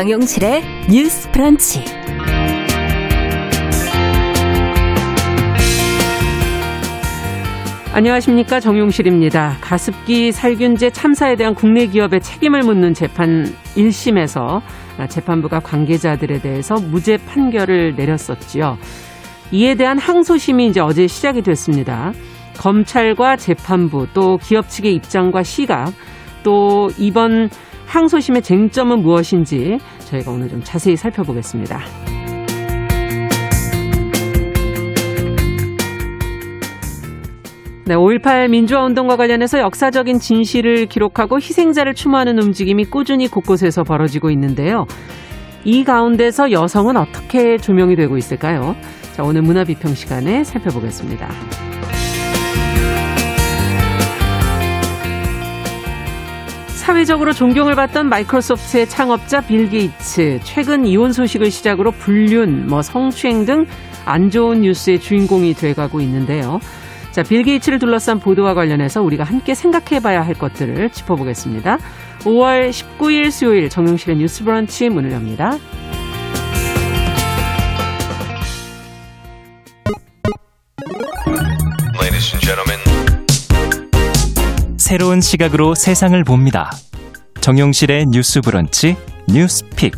정용실의 뉴스 프런치. 안녕하십니까 정용실입니다. 가습기 살균제 참사에 대한 국내 기업의 책임을 묻는 재판 1심에서 재판부가 관계자들에 대해서 무죄 판결을 내렸었지요. 이에 대한 항소심이 이제 어제 시작이 됐습니다. 검찰과 재판부 또 기업 측의 입장과 시각 또 이번 항소심의 쟁점은 무엇인지 저희가 오늘 좀 자세히 살펴보겠습니다. 네, 5.18 민주화 운동과 관련해서 역사적인 진실을 기록하고 희생자를 추모하는 움직임이 꾸준히 곳곳에서 벌어지고 있는데요. 이 가운데서 여성은 어떻게 조명이 되고 있을까요? 자, 오늘 문화비평 시간에 살펴보겠습니다. 사회적으로 존경을 받던 마이크로소프트의 창업자 빌 게이츠 최근 이혼 소식을 시작으로 불륜, 뭐 성추행 등 안 좋은 뉴스의 주인공이 돼가고 있는데요. 자, 빌 게이츠를 둘러싼 보도와 관련해서 우리가 함께 생각해 봐야 할 것들을 짚어보겠습니다. 5월 19일 수요일 정용실의 뉴스 브런치 문을 엽니다. 새로운 시각으로 세상을 봅니다. 정용실의 뉴스 브런치 뉴스픽.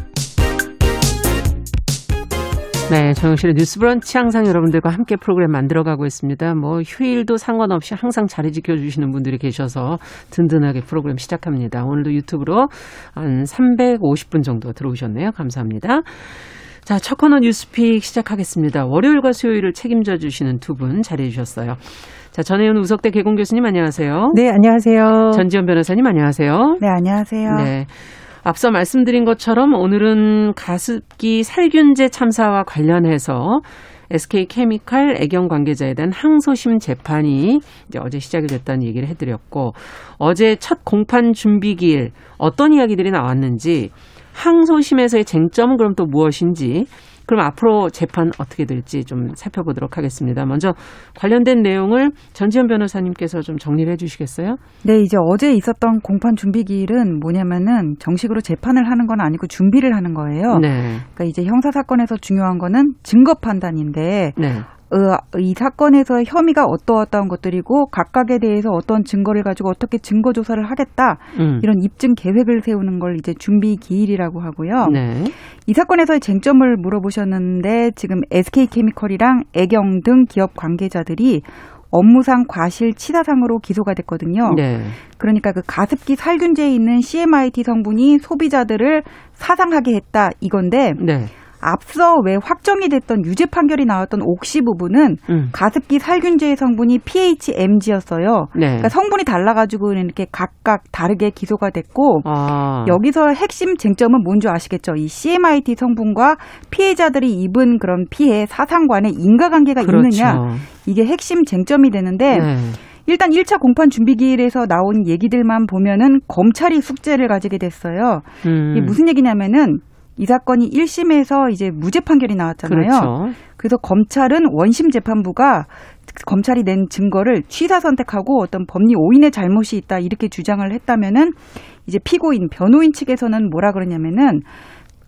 네, 정영실의 뉴스 브런치 항상 여러분들과 함께 프로그램 만들어가고 있습니다. 뭐 휴일도 상관없이 항상 자리 지켜주시는 분들이 계셔서 든든하게 프로그램 시작합니다. 오늘도 유튜브로 한 350분 정도 들어오셨네요. 감사합니다. 자, 첫 코너 뉴스픽 시작하겠습니다. 월요일과 수요일을 책임져 주시는 두 분 자리해 주셨어요. 자, 전혜연 우석대 개공 교수님 안녕하세요. 네, 안녕하세요. 전지현 변호사님 안녕하세요. 네, 안녕하세요. 네. 앞서 말씀드린 것처럼 오늘은 가습기 살균제 참사와 관련해서 SK 케미칼 애경 관계자에 대한 항소심 재판이 이제 어제 시작이 됐다는 얘기를 해드렸고 어제 첫 공판 준비기일 어떤 이야기들이 나왔는지 항소심에서의 쟁점은 그럼 또 무엇인지 그럼 앞으로 재판 어떻게 될지 좀 살펴보도록 하겠습니다. 먼저 관련된 내용을 전지현 변호사님께서 좀 정리를 해 주시겠어요? 네, 이제 어제 있었던 공판 준비 기일은 뭐냐면은 정식으로 재판을 하는 건 아니고 준비를 하는 거예요. 네. 그러니까 이제 형사 사건에서 중요한 거는 증거 판단인데 네. 어, 이 사건에서 혐의가 어떠어떠한 것들이고 각각에 대해서 어떤 증거를 가지고 어떻게 증거 조사를 하겠다 음. 이런 입증 계획을 세우는 걸 이제 준비 기일이라고 하고요. 네. 이 사건에서의 쟁점을 물어보셨는데 지금 SK케미컬이랑 애경 등 기업 관계자들이 업무상 과실 치사상으로 기소가 됐거든요. 네. 그러니까 그 가습기 살균제에 있는 CMIT 성분이 소비자들을 사상하게 했다 이건데 네. 앞서 왜 확정이 됐던 유죄 판결이 나왔던 옥시 부분은 음. 가습기 살균제의 성분이 PHMG였어요. 네. 그러니까 성분이 달라가지고 이렇게 각각 다르게 기소가 됐고 아. 여기서 핵심 쟁점은 뭔지 아시겠죠? 이 CMIT 성분과 피해자들이 입은 그런 피해 사상관에 인과관계가 그렇죠. 있느냐 이게 핵심 쟁점이 되는데 네. 일단 1차 공판 준비기일에서 나온 얘기들만 보면은 검찰이 숙제를 가지게 됐어요. 음. 이게 무슨 얘기냐면은 이 사건이 1심에서 이제 무죄 판결이 나왔잖아요. 그렇죠. 그래서 검찰은 원심 재판부가 검찰이 낸 증거를 취사 선택하고 어떤 법리 오인의 잘못이 있다 이렇게 주장을 했다면은 이제 피고인 변호인 측에서는 뭐라 그러냐면은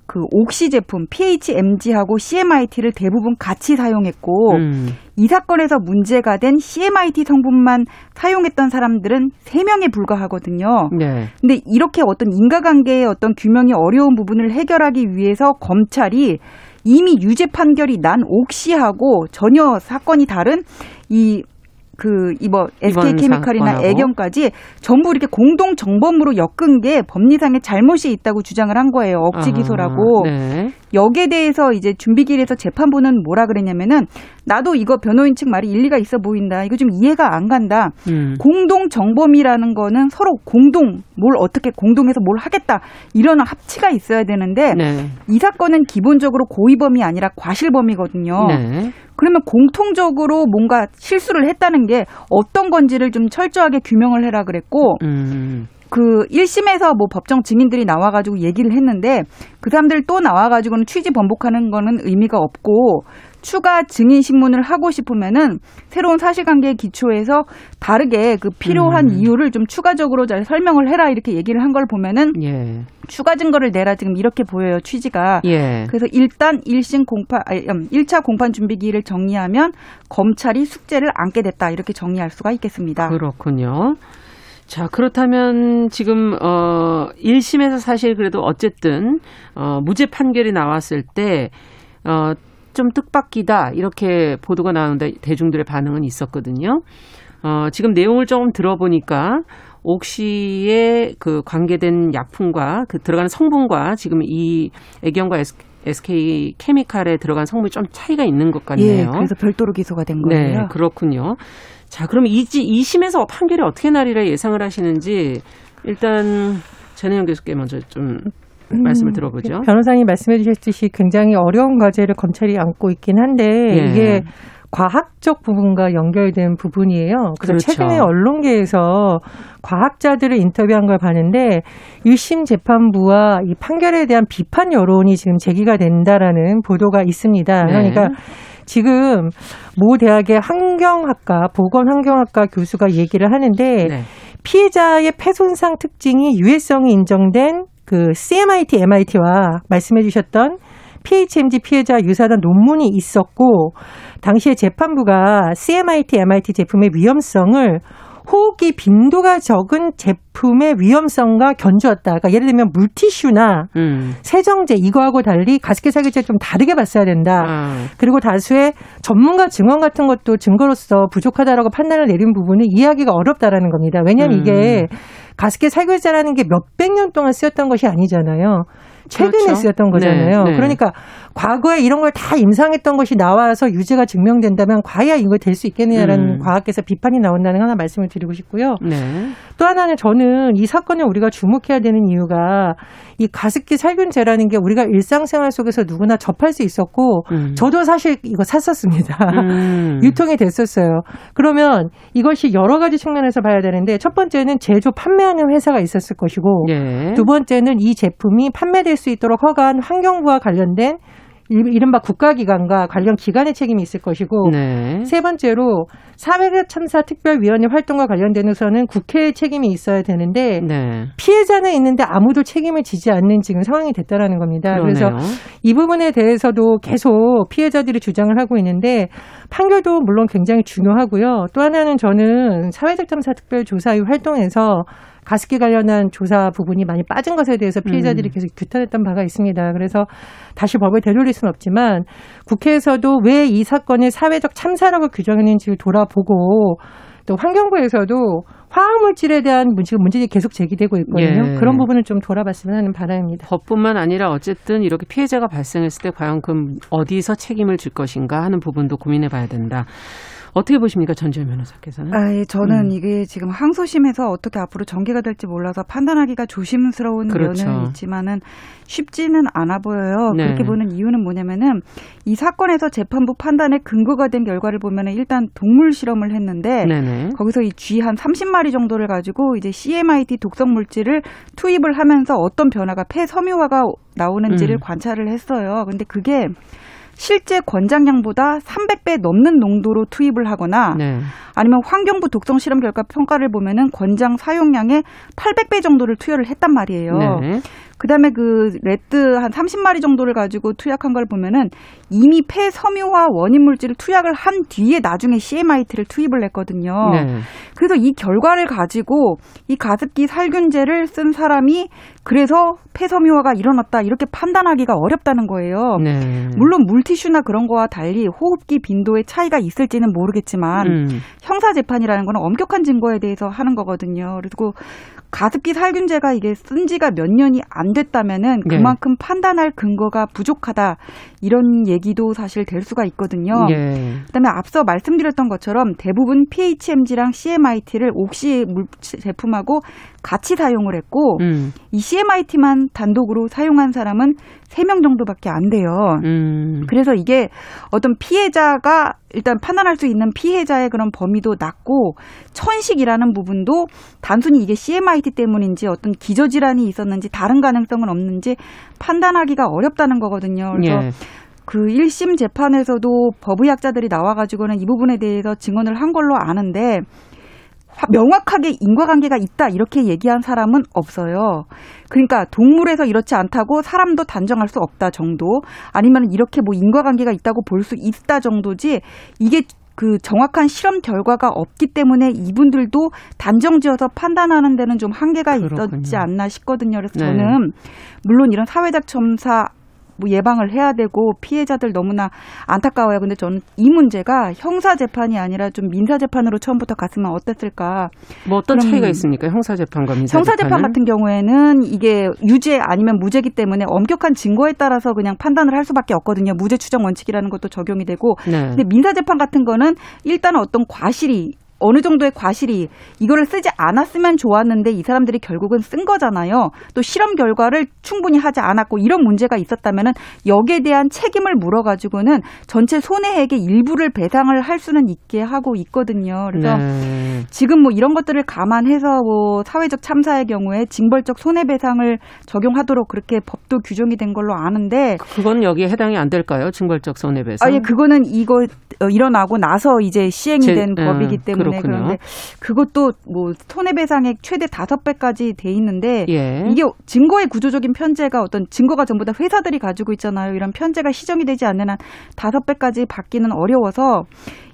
그 옥시 제품 PHMG하고 CMIT를 대부분 같이 사용했고 음. 이 사건에서 문제가 된 CMIT 성분만 사용했던 사람들은 3명에 불과하거든요. 네. 근데 이렇게 어떤 인과관계의 어떤 규명이 어려운 부분을 해결하기 위해서 검찰이 이미 유죄 판결이 난 옥시하고 전혀 사건이 다른 이 그 이번 SK케미칼이나 사건하고. 애경까지 전부 이렇게 공동 정범으로 엮은 게 법리상의 잘못이 있다고 주장을 한 거예요. 억지 기소라고. 아, 네. 여기에 대해서 이제 준비기일에서 재판부는 뭐라 그랬냐면은 나도 이거 변호인 측 말이 일리가 있어 보인다. 이거 좀 이해가 안 간다. 음. 공동 정범이라는 거는 서로 공동 뭘 어떻게 공동해서 뭘 하겠다 이런 합치가 있어야 되는데 네. 이 사건은 기본적으로 고의범이 아니라 과실범이거든요. 네. 그러면 공통적으로 뭔가 실수를 했다는 게 어떤 건지를 좀 철저하게 규명을 해라 그랬고 음. 그 1심에서 뭐 법정 증인들이 나와가지고 얘기를 했는데 그 사람들 또 나와가지고는 취지 번복하는 거는 의미가 없고 추가 증인 신문을 하고 싶으면은 새로운 사실관계에 기초해서 다르게 그 필요한 음. 이유를 좀 추가적으로 잘 설명을 해라 이렇게 얘기를 한 걸 보면은 예. 추가 증거를 내라 지금 이렇게 보여요 취지가. 예. 그래서 일단 1심 공판, 음, 1차 공판 준비 기일을 정리하면 검찰이 숙제를 안게 됐다. 이렇게 정리할 수가 있겠습니다. 그렇군요. 자, 그렇다면 지금 어 1심에서 사실 그래도 어쨌든 어 무죄 판결이 나왔을 때 어 좀 뜻밖이다. 이렇게 보도가 나오는데 대중들의 반응은 있었거든요. 어 지금 내용을 조금 들어보니까 옥시의 그 관계된 약품과 그 들어가는 성분과 지금 이 애경과 SK 케미칼에 들어간 성분이 좀 차이가 있는 것 예, 같네요. 그래서 별도로 기소가 된 네, 거예요. 그렇군요. 자, 그럼 이, 이 심에서 판결이 어떻게 나리라 예상을 하시는지 일단 전혜영 교수께 먼저 좀 말씀을 들어보죠. 변호사님 말씀해 주셨듯이 굉장히 어려운 과제를 검찰이 안고 있긴 한데 예. 이게 과학적 부분과 연결된 부분이에요. 그래서 그렇죠. 최근에 언론계에서 과학자들을 인터뷰한 걸 봤는데 1심 재판부와 이 판결에 대한 비판 여론이 지금 제기가 된다라는 보도가 있습니다. 네. 그러니까 지금 모 대학의 환경학과 보건환경학과 교수가 얘기를 하는데 네. 피해자의 폐손상 특징이 유해성이 인정된 그 CMIT, MIT와 말씀해 주셨던 PHMG 피해자 유사한 논문이 있었고 당시에 재판부가 CMIT, MIT 제품의 위험성을 호흡기 빈도가 적은 제품의 위험성과 견주었다. 그러니까 예를 들면 물티슈나 음. 세정제 이거하고 달리 가습기 살균제 좀 다르게 봤어야 된다. 아, 그리고 다수의 전문가 증언 같은 것도 증거로서 부족하다라고 판단을 내린 부분은 이해하기가 어렵다라는 겁니다. 왜냐하면 음. 이게 가습기 살균제라는 게 몇백 년 동안 쓰였던 것이 아니잖아요. 최근에 그렇죠. 쓰였던 거잖아요. 네, 네. 그러니까 과거에 이런 걸 다 임상했던 것이 나와서 유죄가 증명된다면 과연 이거 될 수 있겠느냐라는 음. 과학계에서 비판이 나온다는 하나 말씀을 드리고 싶고요. 네. 또 하나는 저는 이 사건에 우리가 주목해야 되는 이유가 이 가습기 살균제라는 게 우리가 일상생활 속에서 누구나 접할 수 있었고 음. 저도 사실 이거 샀었습니다. 음. 유통이 됐었어요. 그러면 이것이 여러 가지 측면에서 봐야 되는데 첫 번째는 제조 판매하는 회사가 있었을 것이고 예. 두 번째는 이 제품이 판매될 수 있도록 허가한 환경부와 관련된 일- 이른바 국가기관과 관련 기관의 책임이 있을 것이고 네. 세 번째로 사회참사 특별위원회 활동과 관련돼서는 국회의 책임이 있어야 되는데 네. 피해자는 있는데 아무도 책임을 지지 않는 지금 상황이 됐다라는 겁니다. 그래서 그러네요. 이 부분에 대해서도 계속 피해자들이 주장을 하고 있는데 판결도 물론 굉장히 중요하고요. 또 하나는 저는 사회적 참사 특별조사위 활동에서 가습기 관련한 조사 부분이 많이 빠진 것에 대해서 피해자들이 음. 계속 규탄했던 바가 있습니다. 그래서 다시 법을 되돌릴 수는 없지만 국회에서도 왜 이 사건을 사회적 참사라고 규정했는지를 돌아보고 또 환경부에서도 화학물질에 대한 문- 지금 문제들이 계속 제기되고 있거든요. 예. 그런 부분을 좀 돌아봤으면 하는 바람입니다. 법뿐만 아니라 어쨌든 이렇게 피해자가 발생했을 때 과연 그 어디서 책임을 질 것인가 하는 부분도 고민해 봐야 된다. 어떻게 보십니까, 전지현 변호사께서는? 아, 예, 저는 음. 이게 지금 항소심에서 어떻게 앞으로 전개가 될지 몰라서 판단하기가 조심스러운 그렇죠. 면은 있지만은 쉽지는 않아 보여요. 네. 그렇게 보는 이유는 뭐냐면은 이 사건에서 재판부 판단에 근거가 된 결과를 보면은 일단 동물 실험을 했는데 네네. 거기서 이 쥐 한 30마리 정도를 가지고 이제 CMIT 독성 물질을 투입을 하면서 어떤 변화가 폐 섬유화가 나오는지를 음. 관찰을 했어요. 근데 그게 실제 권장량보다 300배 넘는 농도로 투입을 하거나 네. 아니면 환경부 독성 실험 결과 평가를 보면은 권장 사용량의 800배 정도를 투여를 했단 말이에요. 네. 그다음에 그 rat 한 30마리 정도를 가지고 투약한 걸 보면은 이미 폐 섬유화 원인 물질을 투약을 한 뒤에 나중에 CMIT를 투입을 했거든요. 네. 그래서 이 결과를 가지고 이 가습기 살균제를 쓴 사람이 그래서 폐 섬유화가 일어났다 이렇게 판단하기가 어렵다는 거예요. 네. 물론 물티슈나 그런 거와 달리 호흡기 빈도의 차이가 있을지는 모르겠지만 음. 형사 재판이라는 거는 엄격한 증거에 대해서 하는 거거든요. 그리고 가습기 살균제가 이게 쓴 지가 몇 년이 안 됐다면은 네. 그만큼 판단할 근거가 부족하다 이런 얘기도 사실 될 수가 있거든요. 예. 그다음에 앞서 말씀드렸던 것처럼 대부분 PHMG랑 CMIT를 옥시 물 제품하고 같이 사용을 했고 음. 이 CMIT만 단독으로 사용한 사람은 3명 정도밖에 안 돼요. 음. 그래서 이게 어떤 피해자가 일단 판단할 수 있는 피해자의 그런 범위도 낮고 천식이라는 부분도 단순히 이게 CMIT 때문인지 어떤 기저질환이 있었는지 다른 가능성은 없는지 판단하기가 어렵다는 거거든요. 그래서 예. 그 1심 재판에서도 법의학자들이 나와가지고는 이 부분에 대해서 증언을 한 걸로 아는데 화- 명확하게 인과관계가 있다 이렇게 얘기한 사람은 없어요. 그러니까 동물에서 이렇지 않다고 사람도 단정할 수 없다 정도 아니면 이렇게 뭐 인과관계가 있다고 볼 수 있다 정도지 이게 그 정확한 실험 결과가 없기 때문에 이분들도 단정지어서 판단하는 데는 좀 한계가 그렇군요. 있었지 않나 싶거든요. 그래서 네. 저는 물론 이런 사회적 첨사 뭐 예방을 해야 되고 피해자들 너무나 안타까워요. 근데 저는 이 문제가 형사 재판이 아니라 좀 민사 재판으로 처음부터 갔으면 어땠을까? 뭐 어떤 차이가 있습니까? 형사 재판과 민사 형사 재판? 같은 경우에는 이게 유죄 아니면 무죄기 때문에 엄격한 증거에 따라서 그냥 판단을 할 수밖에 없거든요. 무죄 추정 원칙이라는 것도 적용이 되고 네. 근데 민사 재판 같은 거는 일단 어떤 과실이 어느 정도의 과실이 이거를 쓰지 않았으면 좋았는데 이 사람들이 결국은 쓴 거잖아요. 또 실험 결과를 충분히 하지 않았고 이런 문제가 있었다면은 여기에 대한 책임을 물어가지고는 전체 손해액의 일부를 배상을 할 수는 있게 하고 있거든요. 그래서 네. 지금 뭐 이런 것들을 감안해서 뭐 사회적 참사의 경우에 징벌적 손해배상을 적용하도록 그렇게 법도 규정이 된 걸로 아는데 그건 여기에 해당이 안 될까요? 징벌적 손해배상. 아예 그거는 이거 어, 일어나고 나서 이제 시행이 제- 된 어, 법이기 때문에 그렇군요. 그런데 그것도 뭐 손해배상액 최대 다섯 배까지 돼 있는데 예. 이게 증거의 구조적인 편제가 어떤 증거가 전부 다 회사들이 가지고 있잖아요. 이런 편제가 시정이 되지 않는 한 다섯 배까지 받기는 어려워서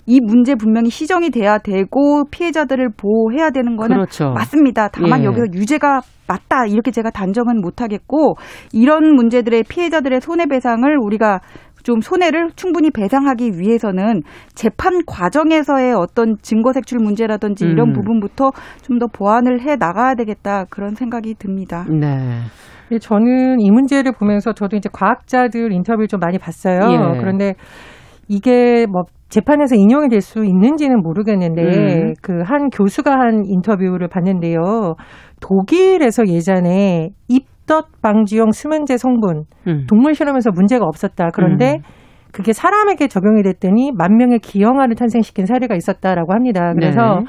이 문제 분명히 시정이 돼야 되고 피해자들을 보호해야 되는 거는 그렇죠. 맞습니다. 다만 예. 여기서 유죄가 맞다 이렇게 제가 단정은 못하겠고 이런 문제들의 피해자들의 손해배상을 우리가 좀 손해를 충분히 배상하기 위해서는 재판 과정에서의 어떤 증거 색출 문제라든지 이런 음. 부분부터 좀 더 보완을 해 나가야 되겠다 그런 생각이 듭니다. 네. 예, 저는 이 문제를 보면서 저도 이제 과학자들 인터뷰를 좀 많이 봤어요. 예. 그런데 이게 뭐 재판에서 인용이 될 수 있는지는 모르겠는데 음. 그한 교수가 한 인터뷰를 봤는데요. 독일에서 예전에 입 덧 방지용 수면제 성분 음. 동물 실험에서 문제가 없었다. 그런데 음. 그게 사람에게 적용이 됐더니 만 명의 기형아를 탄생시킨 사례가 있었다라고 합니다. 그래서 네.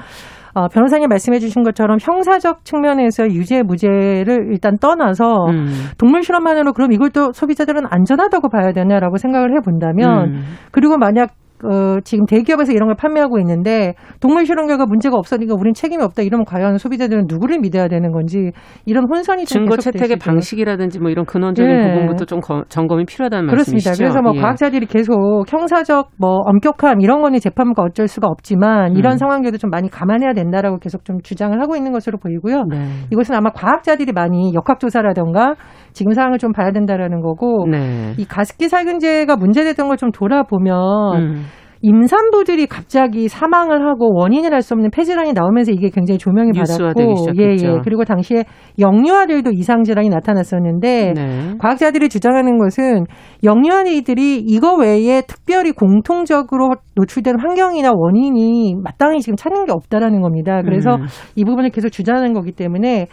어, 변호사님 말씀해 주신 것처럼 형사적 측면에서 유죄 무죄를 일단 떠나서 음. 동물 실험만으로 그럼 이걸 또 소비자들은 안전하다고 봐야 되냐라고 생각을 해 본다면 음. 그리고 만약 어, 지금 대기업에서 이런 걸 판매하고 있는데 동물 실험 결과 문제가 없으니까 우린 책임이 없다 이러면 과연 소비자들은 누구를 믿어야 되는 건지 이런 혼선이 좀 증거 채택의. 방식이라든지 뭐 이런 근원적인 예. 부분부터 좀 거- 점검이 필요하다는 그렇습니다. 말씀이시죠? 그래서 뭐 예. 과학자들이 계속 형사적 뭐 엄격함 이런 거는 재판부가 어쩔 수가 없지만 이런 음. 상황들도 좀 많이 감안해야 된다라고 계속 좀 주장을 하고 있는 것으로 보이고요. 네. 이것은 아마 과학자들이 많이 역학조사라던가 지금 상황을 좀 봐야 된다라는 거고 네. 이 가습기 살균제가 문제됐던 걸 좀 돌아보면 음. 임산부들이 갑자기 사망을 하고 원인을 알 수 없는 폐질환이 나오면서 이게 굉장히 조명이 받았고. 예, 예. 그리고 당시에 영유아들도 이상 질환이 나타났었는데 네. 과학자들이 주장하는 것은 영유아들이 이거 외에 특별히 공통적으로 노출된 환경이나 원인이 마땅히 지금 찾는 게 없다라는 겁니다. 그래서 음. 이 부분을 계속 주장하는 거기 때문에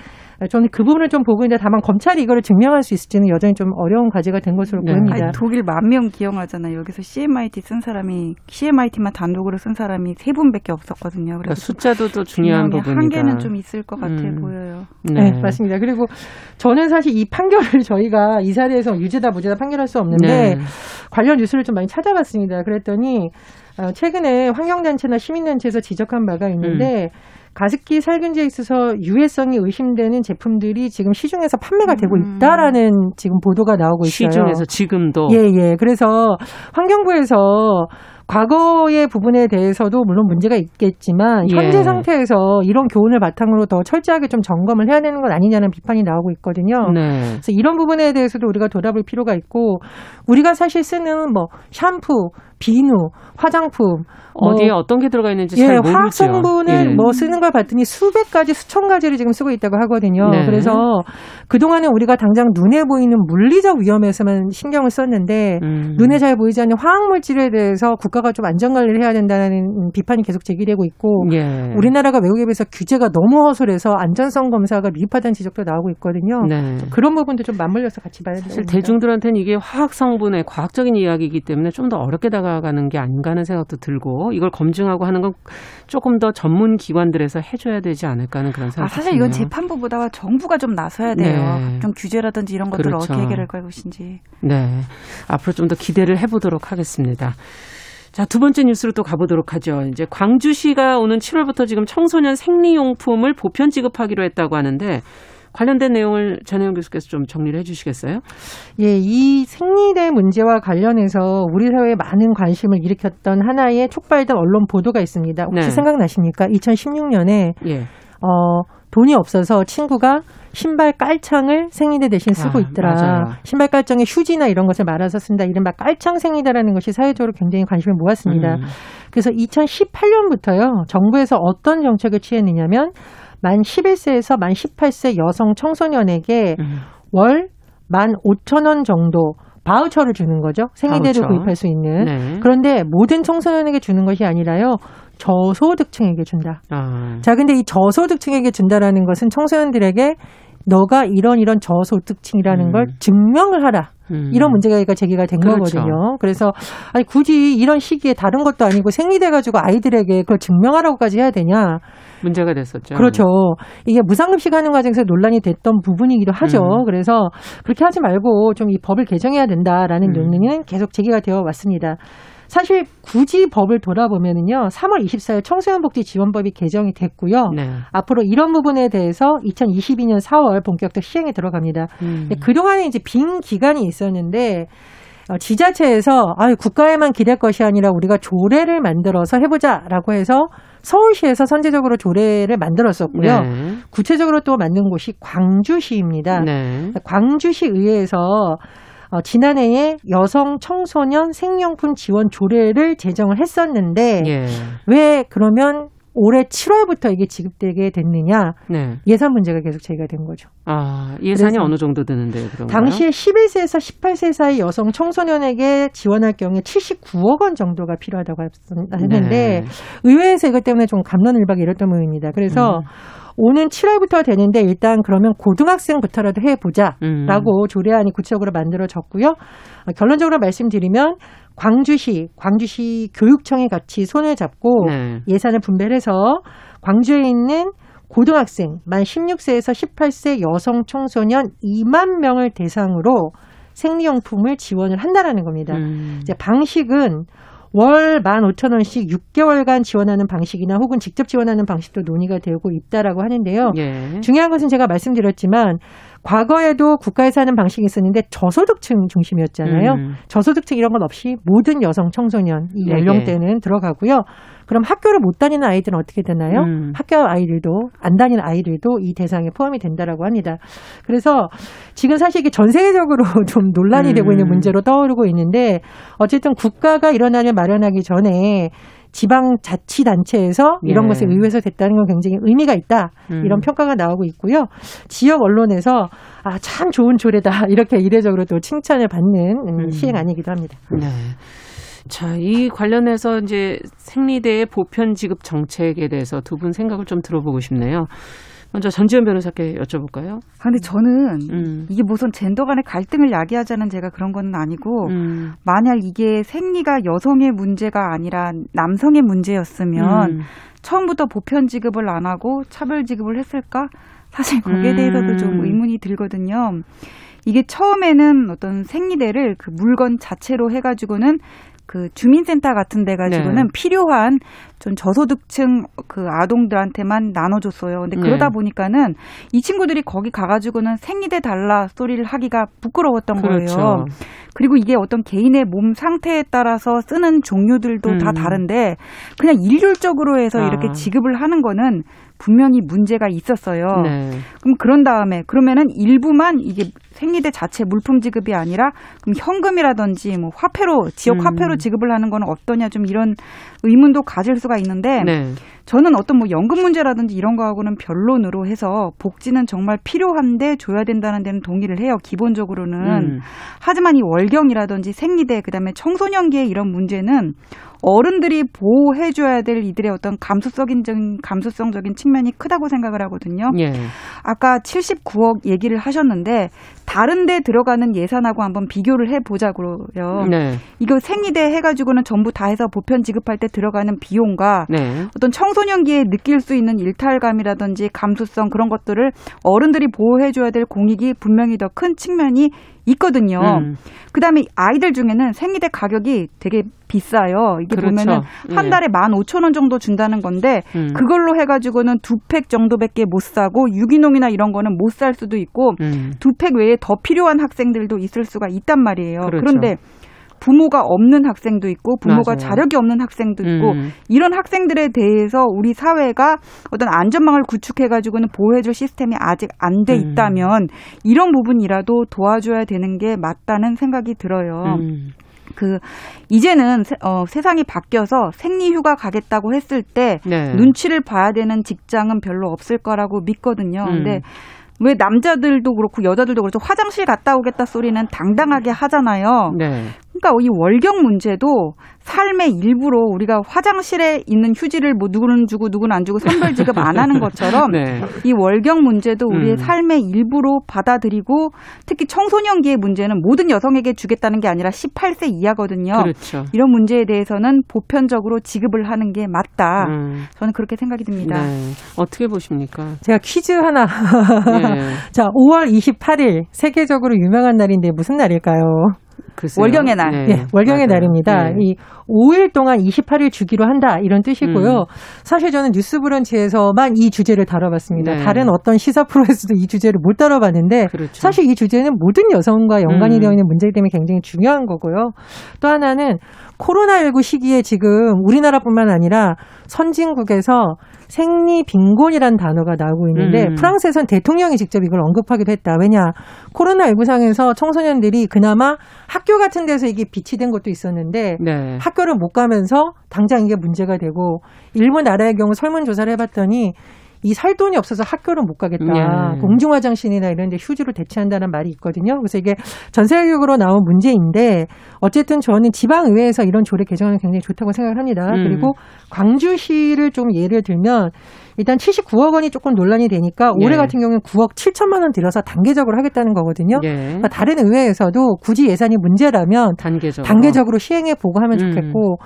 저는 그 부분을 좀 보고 있는데 다만 검찰이 이거를 증명할 수 있을지는 여전히 좀 어려운 과제가 된 것으로 네. 보입니다. 아니, 독일 만 명 기용하잖아요. 여기서 CMIT 쓴 사람이 CMIT만 단독으로 쓴 사람이 세 분밖에 없었거든요. 그러니까 그래서 숫자도 또 중요한 부분이다. 한계는 좀 있을 것 같아 음. 보여요. 네. 맞습니다. 그리고 저는 사실 이 판결을 저희가 이 사례에서 유죄다 무죄다 판결할 수 없는데 네. 관련 뉴스를 좀 많이 찾아봤습니다. 그랬더니 어, 최근에 환경단체나 시민단체에서 지적한 바가 있는데 음. 가습기 살균제에 있어서 유해성이 의심되는 제품들이 지금 시중에서 판매가 되고 음. 있다라는 지금 보도가 나오고 있어요. 시중에서 지금도 예, 예. 그래서 환경부에서 과거의 부분에 대해서도 물론 문제가 있겠지만 예. 현재 상태에서 이런 교훈을 바탕으로 더 철저하게 좀 점검을 해야 되는 건 아니냐는 비판이 나오고 있거든요. 네. 그래서 이런 부분에 대해서도 우리가 돌아볼 필요가 있고 우리가 사실 쓰는 뭐 샴푸, 비누, 화장품 뭐 어디에 어 떤 게 들어가 있는지 예, 잘 모르죠. 화학 성분을 예. 뭐 쓰는 걸 봤더니 수백 가지, 수천 가지를 지금 쓰고 있다고 하거든요. 네. 그래서 그 동안에 우리가 당장 눈에 보이는 물리적 위험에서만 신경을 썼는데 음. 눈에 잘 보이지 않는 화학 물질에 대해서 국가가 좀 안전 관리를 해야 된다는 비판이 계속 제기되고 있고 예. 우리나라가 외국에 비해서 규제가 너무 허술해서 안전성 검사가 미흡하다는 지적도 나오고 있거든요. 네. 그런 부분도 좀 맞물려서 같이 봐야 된다고 사실 봅니다. 대중들한테는 이게 화학 성분의 과학적인 이야기이기 때문에 좀 더 어렵게 다가 가는 게 아닌가 하는 생각도 들고 이걸 검증하고 하는 건 조금 더 전문 기관들에서 해줘야 되지 않을까 하는 그런 아, 생각이 사실 이건. 재판부보다 정부가 좀 나서야 돼요. 네. 좀 규제라든지 이런 것들을 그렇죠. 어떻게 해결할 것인지. 네. 앞으로 좀 더 기대를 해보도록 하겠습니다. 자, 두 번째 뉴스로 또 가보도록 하죠. 이제 광주시가 오는 7월부터 지금 청소년 생리용품을 보편 지급하기로 했다고 하는데 관련된 내용을 전혜영 교수께서 좀 정리를 해주시겠어요? 예, 이 생리대 문제와 관련해서 우리 사회에 많은 관심을 일으켰던 하나의 촉발된 언론 보도가 있습니다. 혹시 네. 생각나십니까? 2016년에 예. 어, 돈이 없어서 친구가 신발 깔창을 생리대 대신 쓰고 아, 있더라. 맞아요. 신발 깔창에 휴지나 이런 것을 말아서 쓴다. 이른바 깔창 생리대라는 것이 사회적으로 굉장히 관심을 모았습니다. 음. 그래서 2018년부터요, 정부에서 어떤 정책을 취했느냐면, 만 11세에서 만 18세 여성 청소년에게 음. 월 15,000원 정도 바우처를 주는 거죠. 생리대를 바우처. 구입할 수 있는. 네. 그런데 모든 청소년에게 주는 것이 아니라요. 저소득층에게 준다. 아. 자, 근데 이 저소득층에게 준다라는 것은 청소년들에게 너가 이런 이런 저소득층이라는 음. 걸 증명을 하라. 음. 이런 문제가 제기가 된 그렇죠. 거거든요. 그래서 아니 굳이 이런 시기에 다른 것도 아니고 생리대 가지고 아이들에게 그걸 증명하라고까지 해야 되냐? 문제가 됐었죠. 그렇죠. 이게 무상급식 하는 과정에서 논란이 됐던 부분이기도 하죠. 음. 그래서 그렇게 하지 말고 좀 이 법을 개정해야 된다라는 음. 논의는 계속 제기가 되어 왔습니다. 사실 굳이 법을 돌아보면은요, 3월 24일 청소년복지 지원법이 개정이 됐고요. 네. 앞으로 이런 부분에 대해서 2022년 4월 본격적 시행에 들어갑니다. 음. 그동안에 이제 빈 기간이 있었는데 어, 지자체에서 아유 국가에만 기댈 것이 아니라 우리가 조례를 만들어서 해보자라고 해서 서울시에서 선제적으로 조례를 만들었었고요. 네. 구체적으로 또 만든 곳이 광주시입니다. 네. 광주시 의회에서 어, 지난해에 여성 청소년 생리용품 지원 조례를 제정을 했었는데 예. 왜 그러면 올해 7월부터 이게 지급되게 됐느냐 네. 예산 문제가 계속 제기가 된 거죠. 아, 예산이 어느 정도 드는데요, 그런가요? 당시에 11세에서 18세 사이 여성 청소년에게 지원할 경우에 79억 원 정도가 필요하다고 했는데 네. 의회에서 이것 때문에 좀 감론을박이 이랬던 모양입니다. 그래서 음. 오는 7월부터 되는데 일단 그러면 고등학생부터라도 해보자라고 음. 조례안이 구체적으로 만들어졌고요. 어, 결론적으로 말씀드리면 광주시, 광주시 교육청이 같이 손을 잡고 네. 예산을 분배를 해서 광주에 있는 고등학생 만 16세에서 18세 여성 청소년 2만 명을 대상으로 생리용품을 지원을 한다라는 겁니다. 음. 이제 방식은 월 15,000원씩 6개월간 지원하는 방식이나 혹은 직접 지원하는 방식도 논의가 되고 있다라고 하는데요. 예. 중요한 것은 제가 말씀드렸지만 과거에도 국가에서 하는 방식이 있었는데 저소득층 중심이었잖아요. 음. 저소득층 이런 건 없이 모든 여성 청소년 이 네, 연령대는 들어가고요. 그럼 학교를 못 다니는 아이들은 어떻게 되나요? 음. 학교 아이들도 안 다니는 아이들도 이 대상에 포함이 된다라고 합니다. 그래서 지금 사실 이게 전 세계적으로 좀 논란이 되고 있는 음. 문제로 떠오르고 있는데 어쨌든 국가가 안을 마련하기 전에 지방 자치단체에서 이런 예. 것에 의회에서 됐다는 건 굉장히 의미가 있다. 음. 이런 평가가 나오고 있고요. 지역 언론에서 아, 참 좋은 조례다. 이렇게 이례적으로 또 칭찬을 받는 음, 음. 시행안이기도 합니다. 네. 자, 이 관련해서 이제 생리대의 보편 지급 정책에 대해서 두 분 생각을 좀 들어보고 싶네요. 먼저 전지현 변호사께 여쭤볼까요? 아, 근데 저는 음. 이게 무슨 젠더 간의 갈등을 야기하자는 제가 그런 건 아니고 음. 만약 이게 생리가 여성의 문제가 아니라 남성의 문제였으면 음. 처음부터 보편 지급을 안 하고 차별 지급을 했을까? 사실 거기에 음. 대해서도 좀 의문이 들거든요. 이게 처음에는 어떤 생리대를 그 물건 자체로 해가지고는 그 주민센터 같은 데 가지고는 네. 필요한 좀 저소득층 그 아동들한테만 나눠줬어요. 근데 그러다 네. 보니까는 이 친구들이 거기 가가지고는 생리대 달라 소리를 하기가 부끄러웠던 그렇죠. 거예요. 그리고 이게 어떤 개인의 몸 상태에 따라서 쓰는 종류들도 다 음. 다른데 그냥 일률적으로 해서 아. 이렇게 지급을 하는 거는 분명히 문제가 있었어요. 네. 그럼 그런 다음에 그러면은 일부만 이게 생리대 자체 물품 지급이 아니라 그럼 현금이라든지 뭐 화폐로 지역 음. 화폐로 지급을 하는 건 어떠냐 좀 이런 의문도 가질 수가 있는데 네. 저는 어떤 뭐 연금 문제라든지 이런 거하고는 변론으로 해서 복지는 정말 필요한데 줘야 된다는 데는 동의를 해요. 기본적으로는. 음. 하지만 이 월경이라든지 생리대 그다음에 청소년기의 이런 문제는 어른들이 보호해줘야 될 이들의 어떤 감수성인 감수성적인 측면이 크다고 생각을 하거든요. 예. 아까 79억 얘기를 하셨는데 다른데 들어가는 예산하고 한번 비교를 해보자고요. 네. 이거 생리대 해가지고는 전부 다 해서 보편 지급할 때 들어가는 비용과 네. 어떤 청소년기에 느낄 수 있는 일탈감이라든지 감수성 그런 것들을 어른들이 보호해줘야 될 공익이 분명히 더 큰 측면이 있거든요. 음. 그다음에 아이들 중에는 생리대 가격이 되게 비싸요. 이게 그렇죠. 보면은 한 예. 달에 만 오천 원 정도 준다는 건데 음. 그걸로 해가지고는 두 팩 정도밖에 못 사고 유기농이나 이런 거는 못 살 수도 있고 음. 두팩 외에 더 필요한 학생들도 있을 수가 있단 말이에요. 그렇죠. 그런데 부모가 없는 학생도 있고 부모가 맞아요. 자력이 없는 학생도 있고 음. 이런 학생들에 대해서 우리 사회가 어떤 안전망을 구축해 가지고는 보호해줄 시스템이 아직 안돼 음. 있다면 이런 부분이라도 도와줘야 되는 게 맞다는 생각이 들어요. 음. 그 이제는 세, 어, 세상이 바뀌어서 생리휴가 가겠다고 했을 때 네. 눈치를 봐야 되는 직장은 별로 없을 거라고 믿거든요. 음. 근데 왜 남자들도 그렇고 여자들도 그렇고 화장실 갔다 오겠다 소리는 당당하게 하잖아요. 네. 그러니까 이 월경 문제도 삶의 일부로 우리가 화장실에 있는 휴지를 뭐 누구는 주고 누구는 안 주고 선별 지급 안 하는 것처럼 네. 이 월경 문제도 우리의 음. 삶의 일부로 받아들이고 특히 청소년기의 문제는 모든 여성에게 주겠다는 게 아니라 18세 이하거든요. 그렇죠. 이런 문제에 대해서는 보편적으로 지급을 하는 게 맞다. 음. 저는 그렇게 생각이 듭니다. 네. 어떻게 보십니까? 제가 퀴즈 하나. 예. 자, 5월 28일 세계적으로 유명한 날인데 무슨 날일까요? 글쎄요. 월경의 날. 네. 예, 월경의 맞아요. 날입니다. 네. 이 5일 동안 28일 주기로 한다 이런 뜻이고요. 음. 사실 저는 뉴스브런치에서만 이 주제를 다뤄봤습니다. 네. 다른 어떤 시사 프로에서도 이 주제를 못 다뤄봤는데 그렇죠. 사실 이 주제는 모든 여성과 연관이 음. 되어 있는 문제이기 때문에 굉장히 중요한 거고요. 또 하나는 코로나19 시기에 지금 우리나라뿐만 아니라 선진국에서 생리 빈곤이라는 단어가 나오고 있는데 음. 프랑스에선 대통령이 직접 이걸 언급하기도 했다. 왜냐 코로나19 상에서 청소년들이 그나마 학교 같은 데서 이게 비치된 것도 있었는데 네. 학교를 못 가면서 당장 이게 문제가 되고 일본 나라의 경우 설문 조사를 해봤더니 이살 돈이 없어서 학교를 못 가겠다. 예. 공중 화장실이나 이런 데 휴지로 대체한다는 말이 있거든요. 그래서 이게 전 세계적으로 나온 문제인데 어쨌든 저는 지방 의회에서 이런 조례 개정은 굉장히 좋다고 생각을 합니다. 음. 그리고 광주시를 좀 예를 들면 일단 79억 원이 조금 논란이 되니까 올해 예. 같은 경우는 9억 7천만 원 들여서 단계적으로 하겠다는 거거든요. 예. 그러니까 다른 의회에서도 굳이 예산이 문제라면 단계적으로. 단계적으로 시행해 보고 하면 음. 좋겠고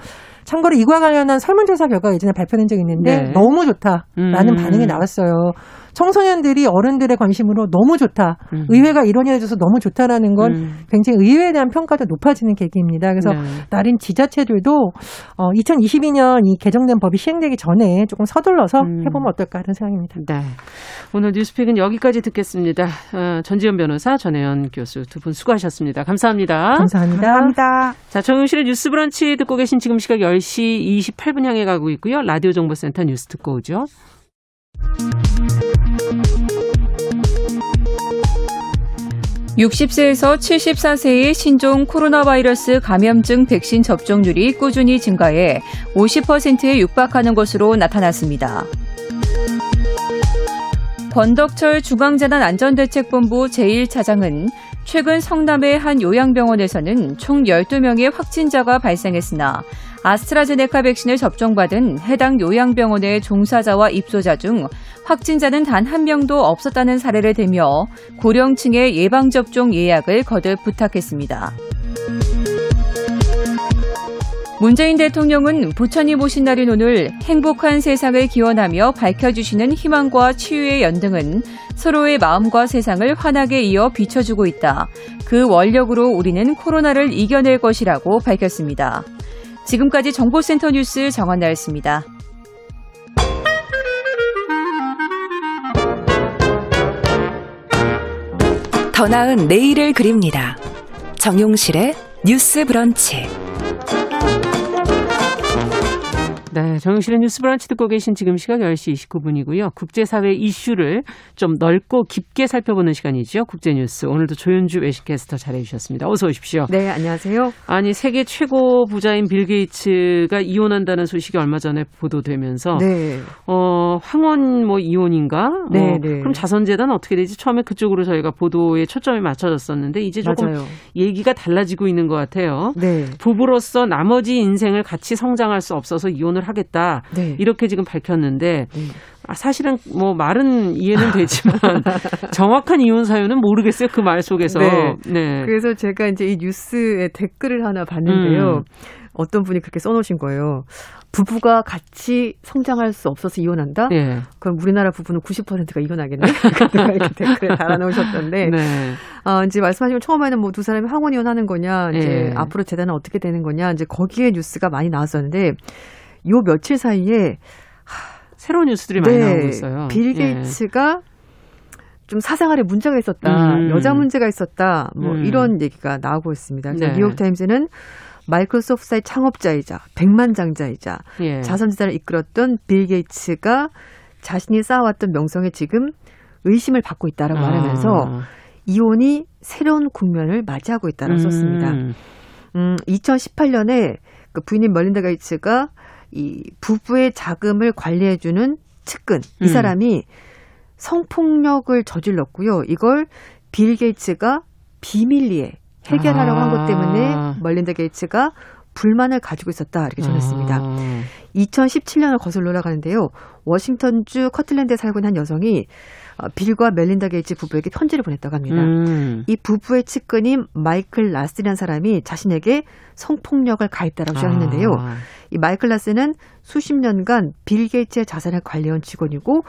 참고로 이와 관련한 설문조사 결과가 예전에 발표된 적이 있는데 네. 너무 좋다라는 음. 반응이 나왔어요. 청소년들이 어른들의 관심으로 너무 좋다. 음. 의회가 이뤄내줘서 너무 좋다라는 건 음. 굉장히 의회에 대한 평가도 높아지는 계기입니다. 그래서 네. 다른 지자체들도 어, 2022년 이 개정된 법이 시행되기 전에 조금 서둘러서 음. 해보면 어떨까 하는 생각입니다. 네. 오늘 뉴스픽은 여기까지 듣겠습니다. 어, 전지현 변호사, 전혜연 교수 두 분 수고하셨습니다. 감사합니다. 감사합니다. 감사합니다. 자, 정용실의 뉴스 브런치 듣고 계신 지금 시각 10시 28분 향해 가고 있고요. 라디오 정보센터 뉴스 듣고 오죠. 육십 세에서 74세의 신종 코로나 바이러스 감염증 백신 접종률이 꾸준히 증가해 50%에 육박하는 것으로 나타났습니다. 번덕철 중앙재난 안전대책본부 제1차장은 최근 성남의 한 요양병원에서는 총 12명의 확진자가 발생했으나 아스트라제네카 백신을 접종받은 해당 요양병원의 종사자와 입소자 중 확진자는 단 한 명도 없었다는 사례를 대며 고령층의 예방접종 예약을 거듭 부탁했습니다. 문재인 대통령은 부처님 오신 날인 오늘 행복한 세상을 기원하며 밝혀주시는 희망과 치유의 연등은 서로의 마음과 세상을 환하게 이어 비춰주고 있다. 그 원력으로 우리는 코로나를 이겨낼 것이라고 밝혔습니다. 지금까지 정보센터 뉴스 정한나였습니다. 더 나은 내일을 그립니다. 정용실의 뉴스 브런치. 네, 정영실의 뉴스 브런치 듣고 계신 지금 시각 10시 29분이고요. 국제사회 이슈를 좀 넓고 깊게 살펴보는 시간이죠. 국제뉴스. 오늘도 조윤주 외신캐스터 잘해주셨습니다. 어서 오십시오. 네, 안녕하세요. 아니, 세계 최고 부자인 빌 게이츠가 이혼한다는 소식이 얼마 전에 보도되면서 네. 어, 황혼 뭐 이혼인가? 네, 어, 네. 그럼 자선재단 어떻게 되지? 처음에 그쪽으로 저희가 보도에 초점이 맞춰졌었는데 이제 조금 맞아요. 얘기가 달라지고 있는 것 같아요. 네. 부부로서 나머지 인생을 같이 성장할 수 없어서 이혼을 하겠다. 네. 이렇게 지금 밝혔는데 네. 아, 사실은 뭐 말은 이해는 되지만 정확한 이혼 사유는 모르겠어요. 그 말 속에서. 네. 네. 그래서 제가 이제 이 뉴스에 댓글을 하나 봤는데요. 음. 어떤 분이 그렇게 써놓으신 거예요. 부부가 같이 성장할 수 없어서 이혼한다? 네. 그럼 우리나라 부부는 90%가 이혼하겠네? 이렇게 댓글에 달아놓으셨던데. 네. 아, 이제 말씀하시면 처음에는 뭐 두 사람이 항원 이혼하는 거냐, 이제 네. 앞으로 재단은 어떻게 되는 거냐, 이제 거기에 뉴스가 많이 나왔었는데, 요 며칠 사이에 새로운 뉴스들이 많이 나오고 있어요. 빌 예. 게이츠가 좀 사생활에 문제가 있었다, 음. 여자 문제가 있었다, 뭐 음. 이런 얘기가 나오고 있습니다. 그래서 네. 뉴욕 타임즈는 마이크로소프트의 창업자이자 백만장자이자 예. 자선재단을 이끌었던 빌 게이츠가 자신이 쌓아왔던 명성에 지금 의심을 받고 있다라고 아. 말하면서 이혼이 새로운 국면을 맞이하고 있다라고 썼습니다. 음. 음, 2018년에 그 부인인 멀린다 게이츠가 이 부부의 자금을 관리해주는 측근 이 음. 사람이 성폭력을 저질렀고요. 이걸 빌 게이츠가 비밀리에 해결하려고 한것 때문에 아. 멀린다 게이츠가 불만을 가지고 있었다 이렇게 전했습니다. 아. 2017년을 거슬러 올라가는데요. 워싱턴주 커클랜드에 살고 있는 한 여성이 어, 빌과 멜린다 게이츠 부부에게 편지를 보냈다고 합니다. 음. 이 부부의 측근인 마이클 라슨이라는 사람이 자신에게 성폭력을 가했다라고 주장했는데요. 아. 이 마이클 라슨은 수십 년간 빌 게이츠의 자산을 관리해온 직원이고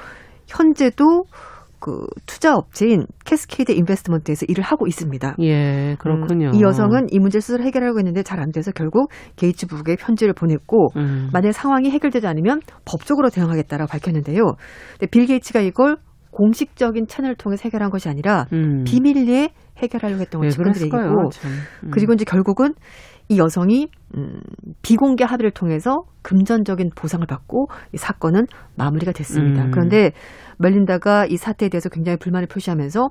현재도 그 투자 업체인 캐스케이드 인베스트먼트에서 일을 하고 있습니다. 예, 그렇군요. 음, 이 여성은 이 문제를 스스로 해결하려고 했는데 잘 안 돼서 결국 게이츠 부부에게 편지를 보냈고 음. 만약 상황이 해결되지 않으면 법적으로 대응하겠다라고 밝혔는데요. 근데 빌 게이츠가 이걸 공식적인 채널을 통해 서 해결한 것이 아니라 음. 비밀리에 해결하려고 했던 건왜 직원들의 그랬을까요? 얘기고 참. 음. 그리고 이제 결국은 이 여성이 음, 비공개 합의를 통해서 금전적인 보상을 받고 이 사건은 마무리가 됐습니다. 음. 그런데 멜린다가 이 사태에 대해서 굉장히 불만을 표시하면서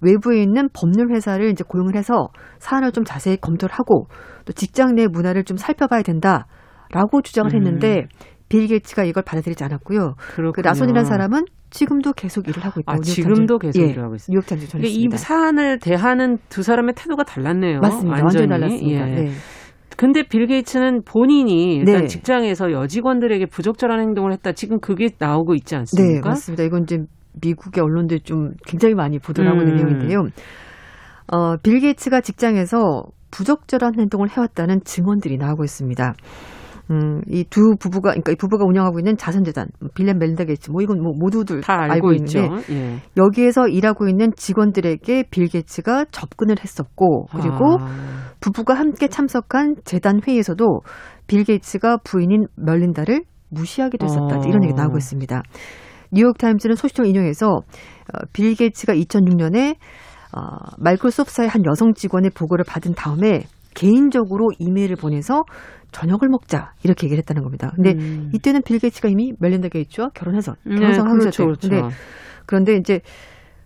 외부에 있는 법률 회사를 이제 고용을 해서 사안을 좀 자세히 검토를 하고 또 직장 내 문화를 좀 살펴봐야 된다라고 주장을 음. 했는데 빌 게이츠가 이걸 받아들이지 않았고요. 그렇군요. 그 라손이라는 사람은 지금도 계속 일을 하고 있다고 아, 뉴욕 지금도. 계속 예, 일을 하고 있어요. 뉴욕타임즈 그러니까 이 전했습니다. 사안을 대하는 두 사람의 태도가 달랐네요. 맞습니다. 완전히 달랐습니다. 예. 네. 근데 빌 게이츠는 본인이 일단 네. 직장에서 여직원들에게 부적절한 행동을 했다. 지금 그게 나오고 있지 않습니까? 네, 맞습니다. 이건 이제 미국의 언론들 좀 굉장히 많이 보도를 하고 있는 음. 내용인데요. 어, 빌 게이츠가 직장에서 부적절한 행동을 해왔다는 증언들이 나오고 있습니다. 음, 이 두 부부가, 그러니까 이 부부가 운영하고 있는 자선재단, 빌 앤 멜린다 게이츠, 뭐 이건 뭐 모두들 다 알고, 알고. 있는데 예. 여기에서 일하고 있는 직원들에게 빌 게이츠가 접근을 했었고, 그리고 아. 부부가 함께 참석한 재단 회의에서도 빌 게이츠가 부인인 멜린다를 무시하기도 했었다. 어. 이런 얘기 나오고 있습니다. 뉴욕타임즈는 소식통을 인용해서 어, 빌 게이츠가 2006년에 어, 마이크로소프트사의 한 여성 직원의 보고를 받은 다음에 개인적으로 이메일을 보내서 저녁을 먹자 이렇게 얘기를 했다는 겁니다. 근데 음. 이때는 빌 게이츠가 이미 멜린다 게이츠와 결혼해서 결혼 네. 그렇죠, 그렇죠. 근데 그런데 이제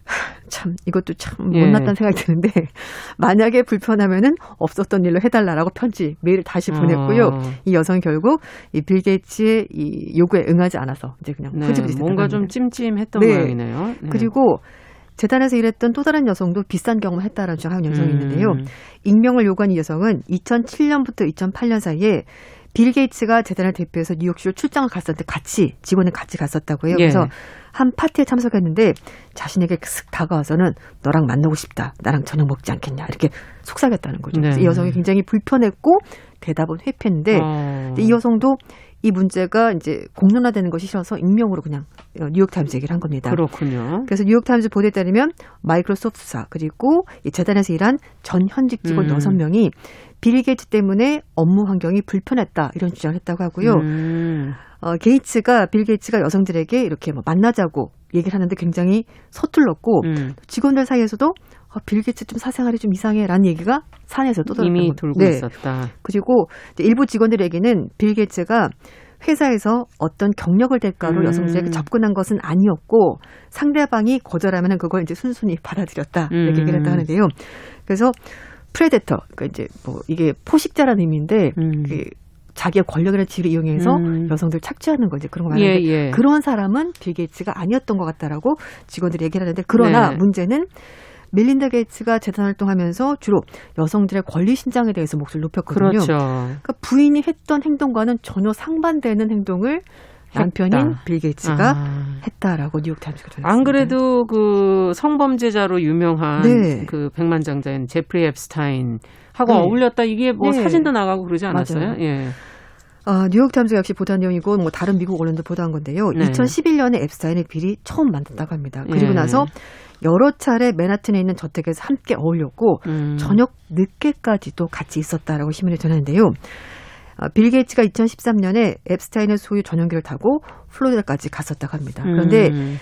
참 이것도 참 예. 못났다는 생각이 드는데 만약에 불편하면은 없었던 일로 해달라라고 편지 메일을 다시 보냈고요. 어. 이 여성이 결국 이 빌 게이츠의 이 요구에 응하지 않아서 이제 그냥 네, 뭔가 좀 합니다. 찜찜했던 네. 모양이네요. 네. 그리고 재단에서 일했던 또 다른 여성도 비싼 경험을 했다라는 주장하는 여성이 음. 있는데요. 익명을 요구한 이 여성은 2007년부터 2008년 사이에 빌 게이츠가 재단을 대표해서 뉴욕시로 출장을 갔었는데 같이 직원을 같이 갔었다고 해요. 예. 그래서 한 파티에 참석했는데 자신에게 슥 다가와서는 너랑 만나고 싶다. 나랑 저녁 먹지 않겠냐. 이렇게 속삭였다는 거죠. 네. 이 여성이 굉장히 불편했고 대답은 회피했는데 어. 이 여성도 이 문제가 이제 공론화되는 것이 싫어서 익명으로 그냥 뉴욕타임즈 얘기를 한 겁니다. 그렇군요. 그래서 뉴욕타임즈 보도에 따르면 마이크로소프트사 그리고 이 재단에서 일한 전 현직 직원 음. 여섯 명이 빌 게이츠 때문에 업무 환경이 불편했다 이런 주장을 했다고 하고요. 음. 어, 게이츠가 빌 게이츠가 여성들에게 이렇게 뭐 만나자고 얘기를 하는데 굉장히 서툴렀고 음. 직원들 사이에서도 어, 빌 게이츠 좀 사생활이 좀 이상해라는 얘기가 산에서 또 이미 돌고 네. 있었다. 그리고 일부 직원들에게는 빌 게이츠가 회사에서 어떤 경력을 대가로 음. 여성들에게 접근한 것은 아니었고 상대방이 거절하면 그걸 이제 순순히 받아들였다 이렇게 음. 얘기를 했다 하는데요. 그래서 predator, 그러니까 이제 뭐 이게 포식자라는 의미인데 음. 그 자기의 권력이나 지위를 이용해서 음. 여성들 착취하는 거지 그런 거 예, 말하는데 예. 그런 사람은 빌 게이츠가 아니었던 것 같다라고 직원들이 얘기를 하는데 그러나 네. 문제는 멜린다 게이츠가 재단 활동하면서 주로 여성들의 권리 신장에 대해서 목소리를 높였거든요. 그렇죠. 그러니까 부인이 했던 행동과는 전혀 상반되는 행동을 남편인 했다. 빌 게이츠가 아. 했다라고 뉴욕 타임스가 전했습니다. 안 그래도 그 성범죄자로 유명한 네. 그 백만장자인 제프리 엡스타인 하고 네. 어울렸다 이게 뭐 네. 사진도 나가고 그러지 않았어요? 맞아요. 예. 어, 뉴욕 타임스 역시 보도한 내용이고 뭐 다른 미국 언론도 보도한 건데요. 네. 2011년에 엡스타인과 빌이 처음 만났다고 합니다. 그리고 예. 나서 여러 차례 맨하튼에 있는 저택에서 함께 어울렸고 음. 저녁 늦게까지도 같이 있었다라고 신문이 전했는데요. 어, 빌 게이츠가 2013년에 앱스타인의 소유 전용기를 타고 플로리다까지 갔었다고 합니다. 그런데 음.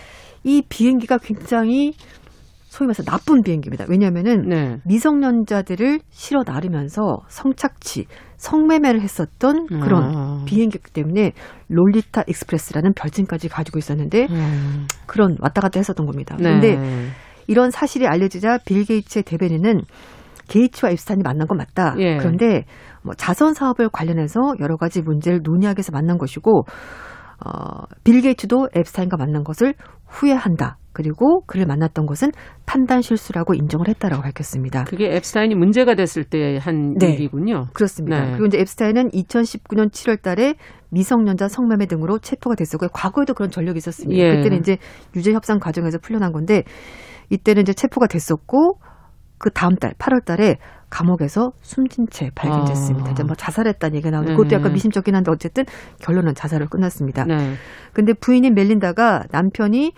이 비행기가 굉장히 소위 말해서 나쁜 비행기입니다. 왜냐하면은 네. 미성년자들을 실어 나르면서 성착취, 성매매를 했었던 그런 아. 비행기였기 때문에 Lolita Express라는 별칭까지 가지고 있었는데 음. 그런 왔다 갔다 했었던 겁니다. 네. 그런데 이런 사실이 알려지자 빌 게이츠의 대변인은 게이츠와 앱스타인이 만난 건 맞다. 예. 그런데 뭐 자선 사업을 관련해서 여러 가지 문제를 논의하기 위해서 만난 것이고 어, 빌 게이츠도 앱스타인과 만난 것을 후회한다. 그리고 그를 만났던 것은 판단 실수라고 인정을 했다라고 밝혔습니다. 그게 앱스타인이 문제가 됐을 때한 네. 일이군요. 그렇습니다. 네. 그리고 이제 앱스타인은 2019년 7월 달에 미성년자 성매매 등으로 체포가 됐었고요. 과거에도 그런 전력이 있었습니다. 예. 그때는 이제 유죄 협상 과정에서 풀려난 건데 이때는 이제 체포가 됐었고 그 다음 달 8월 달에 감옥에서 숨진 채 발견됐습니다. 아. 이제 뭐 자살했다는 얘기가 나오는데 네. 그것도 약간 미심쩍긴 한데 어쨌든 결론은 자살로 끝났습니다. 네. 근데 부인인 멜린다가 남편이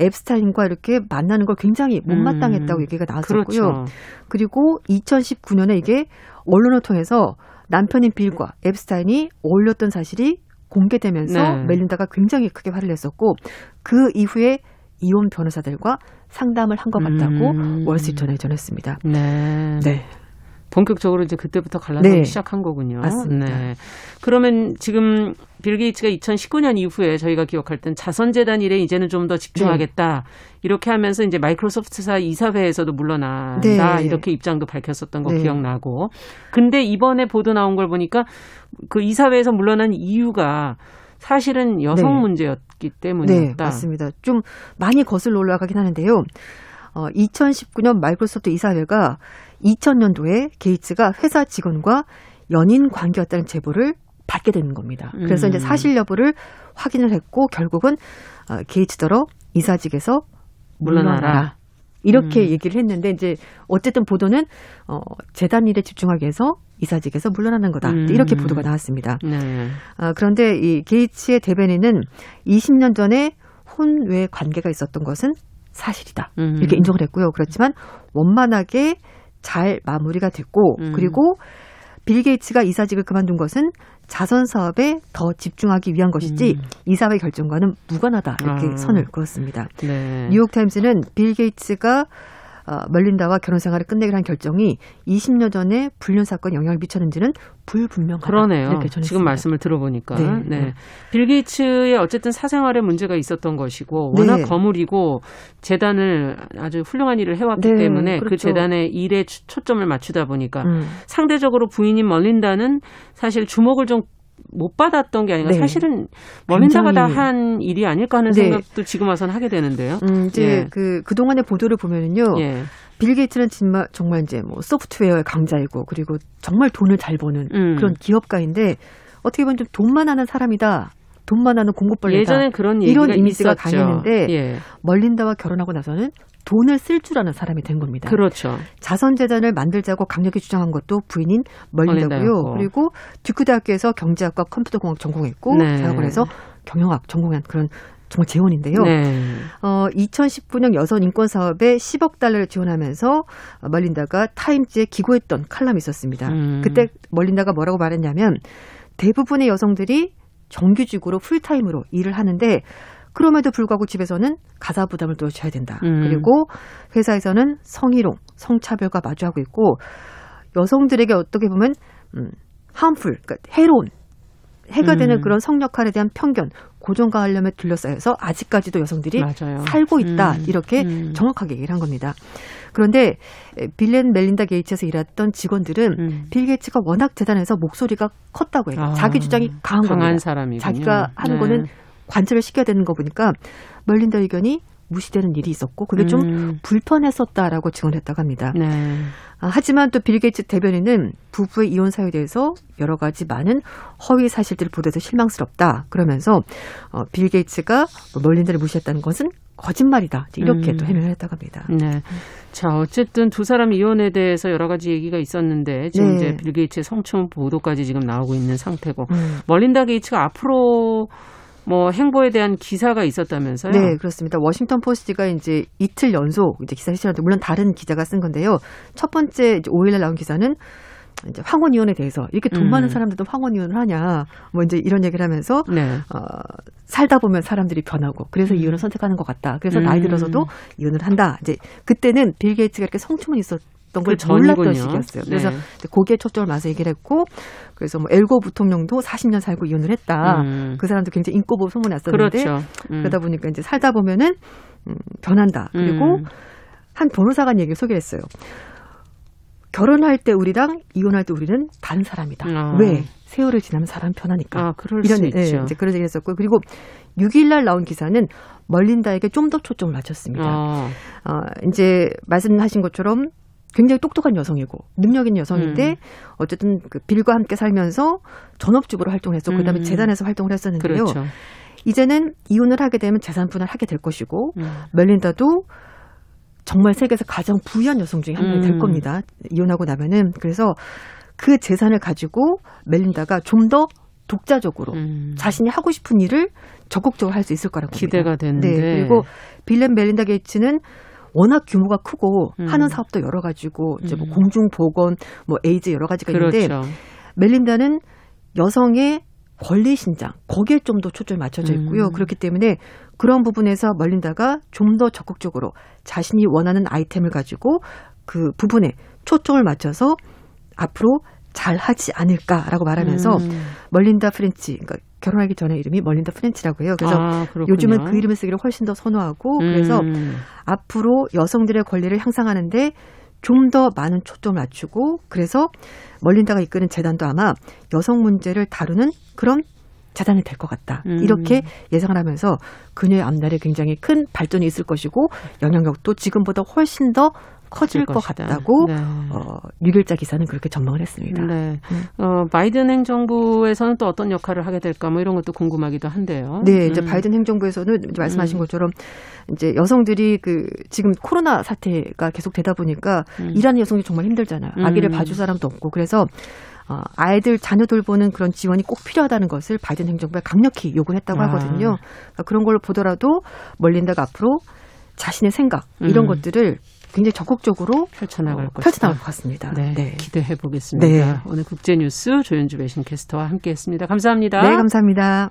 앱스타인과 이렇게 만나는 걸 굉장히 못마땅했다고 음. 얘기가 나왔었고요. 그렇죠. 그리고 2019년에 이게 언론을 통해서 남편인 빌과 앱스타인이 어울렸던 사실이 공개되면서 네. 멜린다가 굉장히 크게 화를 냈었고 그 이후에 이혼 변호사들과 상담을 한 것 같다고 음. 월스트리트전에 전했습니다. 네. 네. 본격적으로 이제 그때부터 갈라서기 네. 시작한 거군요. 맞습니다. 네. 그러면 지금 빌 게이츠가 2019년 이후에 저희가 기억할 땐 자선재단 일에 이제는 좀 더 집중하겠다. 이렇게 하면서 이제 마이크로소프트사 이사회에서도 물러난다. 네. 이렇게 입장도 밝혔었던 거 네. 기억나고. 근데 이번에 보도 나온 걸 보니까 그 이사회에서 물러난 이유가 사실은 여성 네. 문제였기 네, 때문이었다. 맞습니다. 좀 많이 거슬러 올라가긴 하는데요. 어, 2019년 마이크로소프트 이사회가 2000년도에 게이츠가 회사 직원과 연인 관계였다는 제보를 받게 되는 겁니다. 그래서 음. 이제 사실 여부를 확인을 했고 결국은 어, 게이츠더러 이사직에서 물러나라. 물러나라. 이렇게 음. 얘기를 했는데 이제 어쨌든 보도는 어, 재단 일에 집중하기 위해서 이사직에서 물러나는 거다. 음. 이렇게 보도가 나왔습니다. 네. 아, 그런데 이 게이츠의 대변인은 20년 전에 혼외 관계가 있었던 것은 사실이다. 음. 이렇게 인정을 했고요. 그렇지만 원만하게 잘 마무리가 됐고 음. 그리고 빌 게이츠가 이사직을 그만둔 것은 자선 사업에 더 집중하기 위한 것이지 이사회 결정과는 무관하다 이렇게 음. 아. 선을 그었습니다. 네. 뉴욕 타임스는 빌 게이츠가 어, 멀린다와 결혼 생활을 끝내기로 한 결정이 20년 전에 불륜 사건에 영향을 미쳤는지는 불분명하다. 그러네요. 이렇게 전했습니다. 지금 말씀을 들어보니까. 네. 네. 빌 게이츠의 어쨌든 사생활에 문제가 있었던 것이고 워낙 네. 거물이고 재단을 아주 훌륭한 일을 해왔기 네, 때문에 그 그렇죠. 재단의 일에 초- 초점을 맞추다 보니까 음. 상대적으로 부인인 멀린다는 사실 주목을 좀 못 받았던 게 아니라 네. 사실은 멀린다가 다 굉장히- 한 일이 아닐까 하는 네. 생각도 지금 와서는 하게 되는데요. 음, 이제 예. 그 그동안의 보도를 보면은요. 예. 빌 게이츠는 정말 정말 이제 뭐 소프트웨어의 강자이고 그리고 정말 돈을 잘 버는 음. 그런 기업가인데 어떻게 보면 좀 돈만 하는 사람이다. 돈만 하는 공급벌레다. 예전엔 그런 이런 이미지가 있었죠. 강했는데 예. 멀린다와 결혼하고 나서는 돈을 쓸 줄 아는 사람이 된 겁니다. 그렇죠. 자선재단을 만들자고 강력히 주장한 것도 부인인 멀린다고요. 그리고 듀크 대학교에서 경제학과 컴퓨터공학 전공했고 네. 대학원에서 경영학 전공한 그런 정말 재원인데요. 네. 어, 2019년 여성 인권 사업에 10억 달러를 지원하면서 멀린다가 타임즈에 기고했던 칼럼이 있었습니다. 음. 그때 멀린다가 뭐라고 말했냐면 대부분의 여성들이 정규직으로 풀타임으로 일을 하는데 그럼에도 불구하고 집에서는 가사 부담을 또 져야 된다. 음. 그리고 회사에서는 성희롱, 성차별과 마주하고 있고 여성들에게 어떻게 보면 음, harmful, 그러니까 해로운 해가 되는 음. 그런 성 역할에 대한 편견, 고정관념에 둘러싸여서 아직까지도 여성들이 맞아요. 살고 있다 음. 이렇게 음. 정확하게 얘기를 한 겁니다. 그런데 빌렌 멜린다 게이츠에서 일했던 직원들은 음. 빌 게이츠가 워낙 재단에서 목소리가 컸다고 해요. 아, 자기 주장이 강한 강한 겁니다. 사람이군요. 자기가 하는 네. 거는 관철을 시켜야 되는 거 보니까 멜린다 의견이 무시되는 일이 있었고 그게 좀 음. 불편했었다라고 증언했다고 합니다. 네. 아, 하지만 또 빌 게이츠 대변인은 부부의 이혼 사유에 대해서 여러 가지 많은 허위 사실들을 보도해서 실망스럽다. 그러면서 어, 빌 게이츠가 뭐 멀린다를 무시했다는 것은 거짓말이다. 이렇게 음. 또 해명을 했다고 합니다. 네. 자, 어쨌든 두 사람 이혼에 대해서 여러 가지 얘기가 있었는데 지금 네. 이제 빌 게이츠의 성추행 보도까지 지금 나오고 있는 상태고 음. 멀린다 게이츠가 앞으로 뭐 행보에 대한 기사가 있었다면서요? 네, 그렇습니다. 워싱턴 포스트가 이제 이틀 연속 이제 기사 실시하는데 물론 다른 기자가 쓴 건데요. 첫 번째 이제 5일날 나온 기사는 이제 황혼 이혼에 대해서 이렇게 돈 음. 많은 사람들도 황혼 이혼을 하냐 뭐 이제 이런 얘기를 하면서 네. 어, 살다 보면 사람들이 변하고 그래서 이혼을 선택하는 것 같다. 그래서 음. 나이 들어서도 이혼을 한다. 이제 그때는 빌 게이츠가 이렇게 성추문이 있었던 걸 그 몰랐던. 시기였어요. 그래서 네. 거기에 초점을 맞서 얘기를 했고 그래서 뭐 엘고 부통령도 40년 살고 이혼을 했다. 음. 그 사람도 굉장히 인고 보고 소문이 났었는데 그렇죠. 음. 그러다 보니까 이제 살다 보면은 음, 변한다. 그리고 음. 한 변호사가 한 얘기를 소개했어요. 결혼할 때 우리랑 이혼할 때 우리는 다른 사람이다. 아. 왜? 세월을 지나면 사람 변하니까. 아, 그럴 이런 수 예, 있죠. 이제 그런 얘기를 했었고 그리고 6일날 나온 기사는 멀린다에게 좀 더 초점을 맞췄습니다. 어. 어, 이제 말씀하신 것처럼 굉장히 똑똑한 여성이고 능력 있는 여성인데 음. 어쨌든 그 빌과 함께 살면서 전업주부로 활동을 했었고 그다음에 음. 재단에서 활동을 했었는데요. 그렇죠. 이제는 이혼을 하게 되면 재산 분할 하게 될 것이고 음. 멜린다도 정말 세계에서 가장 부유한 여성 중에 한 명이 될 음. 겁니다. 이혼하고 나면은 그래서 그 재산을 가지고 멜린다가 좀더 독자적으로 음. 자신이 하고 싶은 일을 적극적으로 할 수 있을 거라고 기대가 봅니다. 되는데. 네, 그리고 빌렌 멜린다 게이츠는 워낙 규모가 크고 음. 하는 사업도 여러 가지고 이제 뭐 음. 공중 보건, 뭐 에이즈 여러 가지가 있는데 그렇죠. 멜린다는 여성의 권리 신장 거기에 좀 더 초점이 맞춰져 있고요. 음. 그렇기 때문에 그런 부분에서 멜린다가 좀 더 적극적으로 자신이 원하는 아이템을 가지고 그 부분에 초점을 맞춰서 앞으로 잘 하지 않을까라고 말하면서 음. 멀린다 프렌치 그러니까 결혼하기 전에 이름이 멀린다 프렌치라고 해요. 그래서 아. 요즘은 그 이름을 쓰기를 훨씬 더 선호하고 그래서 음. 앞으로 여성들의 권리를 향상하는데 좀 더 많은 초점을 맞추고 그래서 멀린다가 이끄는 재단도 아마 여성 문제를 다루는 그런 재단이 될 것 같다. 음. 이렇게 예상을 하면서 그녀의 앞날에 굉장히 큰 발전이 있을 것이고 영향력도 지금보다 훨씬 더 커질 것 것이다. 같다고 네. 어, 6일자 기사는 그렇게 전망을 했습니다. 네. 어, 바이든 행정부에서는 또 어떤 역할을 하게 될까 뭐 이런 것도 궁금하기도 한데요. 네, 이제 음. 바이든 행정부에서는 이제 말씀하신 음. 것처럼 이제 여성들이 그 지금 코로나 사태가 계속 되다 보니까 음. 일하는 여성이 정말 힘들잖아요. 아기를 음. 봐줄 사람도 없고 그래서 어, 아이들 자녀 돌보는 그런 지원이 꼭 필요하다는 것을 바이든 행정부에 강력히 요구했다고 아. 하거든요. 그러니까 그런 걸로 보더라도 멀린다가 앞으로 자신의 생각 이런 음. 것들을 굉장히 적극적으로 펼쳐나갈 어. 펼쳐나갈 것 같습니다. 네, 네. 기대해 보겠습니다. 네. 오늘 국제뉴스 조윤주 배신 캐스터와 함께했습니다. 감사합니다. 네, 감사합니다.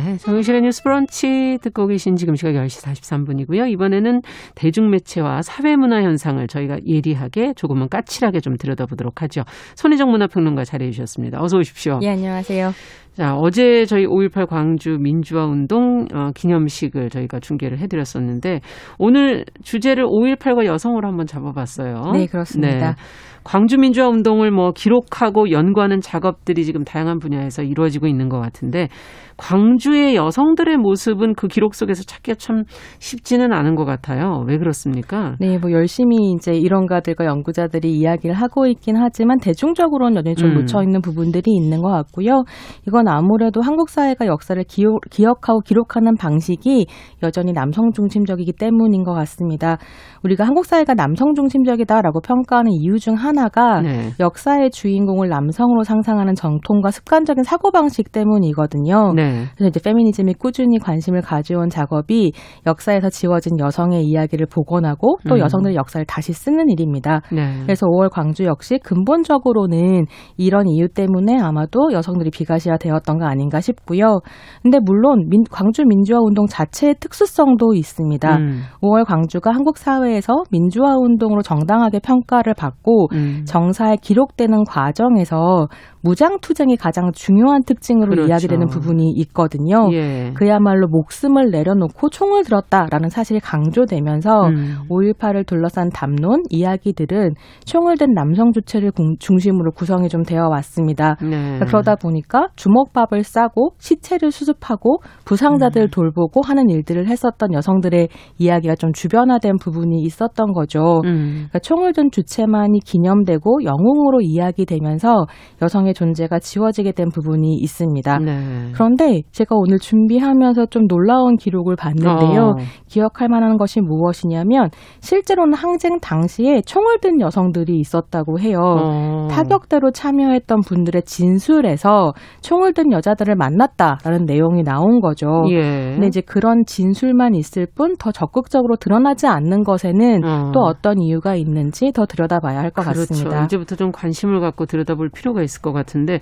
네, 정유실의 뉴스 브런치 듣고 계신 지금 시각 10시 43분이고요. 이번에는 대중매체와 사회문화 현상을 저희가 예리하게 조금은 까칠하게 좀 들여다보도록 하죠. 손희정 문화평론가 자리해 주셨습니다. 어서 오십시오. 예, 안녕하세요. 자, 어제 저희 5.18 광주 민주화 운동 어, 기념식을 저희가 중계를 해드렸었는데 오늘 주제를 5.18과 여성으로 한번 잡아봤어요. 네, 그렇습니다. 광주 민주화 운동을 뭐 기록하고 연구하는 작업들이 지금 다양한 분야에서 이루어지고 있는 것 같은데 광주의 여성들의 모습은 그 기록 속에서 찾기가 참 쉽지는 않은 것 같아요. 왜 그렇습니까? 네, 뭐 열심히 이제 이론가들과 연구자들이 이야기를 하고 있긴 하지만 대중적으로는 여전히 좀 음. 묻혀 있는 부분들이 있는 것 같고요. 이건 아무래도 한국 사회가 역사를 기억, 기억하고 기록하는 방식이 여전히 남성 중심적이기 때문인 것 같습니다. 우리가 한국 사회가 남성 중심적이다라고 평가하는 이유 중 하나가 네. 역사의 주인공을 남성으로 상상하는 정통과 습관적인 사고방식 때문이거든요. 네. 그래서 이제 페미니즘이 꾸준히 관심을 가져온 작업이 역사에서 지워진 여성의 이야기를 복원하고 또 음. 여성들의 역사를 다시 쓰는 일입니다. 네. 그래서 5월 광주 역시 근본적으로는 이런 이유 때문에 아마도 여성들이 비가시화되었던 거 아닌가 싶고요. 근데 물론 민- 광주 민주화 운동 자체의 특수성도 있습니다. 음. 5월 광주가 한국 사회에서 민주화 운동으로 정당하게 평가를 받고 음. 정사에 기록되는 과정에서 무장 투쟁이 가장 중요한 특징으로 그렇죠. 이야기되는 부분이 있거든요. 예. 그야말로 목숨을 내려놓고 총을 들었다라는 사실이 강조되면서 음. 5.18을 둘러싼 담론, 이야기들은 총을 든 남성 주체를 공- 중심으로 구성이 좀 되어 왔습니다. 네. 그러다 보니까 주먹밥을 싸고 시체를 수습하고 부상자들 음. 돌보고 하는 일들을 했었던 여성들의 이야기가 좀 주변화된 부분이 있었던 거죠. 음. 그러니까 총을 든 주체만이 기념되고 영웅으로 이야기되면서 여성의 존재가 지워지게 된 부분이 있습니다. 네. 그런데 제가 오늘 준비하면서 좀 놀라운 기록을 봤는데요. 어. 기억할 만한 것이 무엇이냐면 실제로는 항쟁 당시에 총을 든 여성들이 있었다고 해요. 어. 타격대로 참여했던 분들의 진술에서 총을 든 여자들을 만났다라는 내용이 나온 거죠. 예. 근데 이제 그런 진술만 있을 뿐 더 적극적으로 드러나지 않는 것에는 어. 또 어떤 이유가 있는지 더 들여다봐야 할것 그렇죠. 같습니다. 이제부터 좀 관심을 갖고 들여다볼 필요가 있을 것 같 은데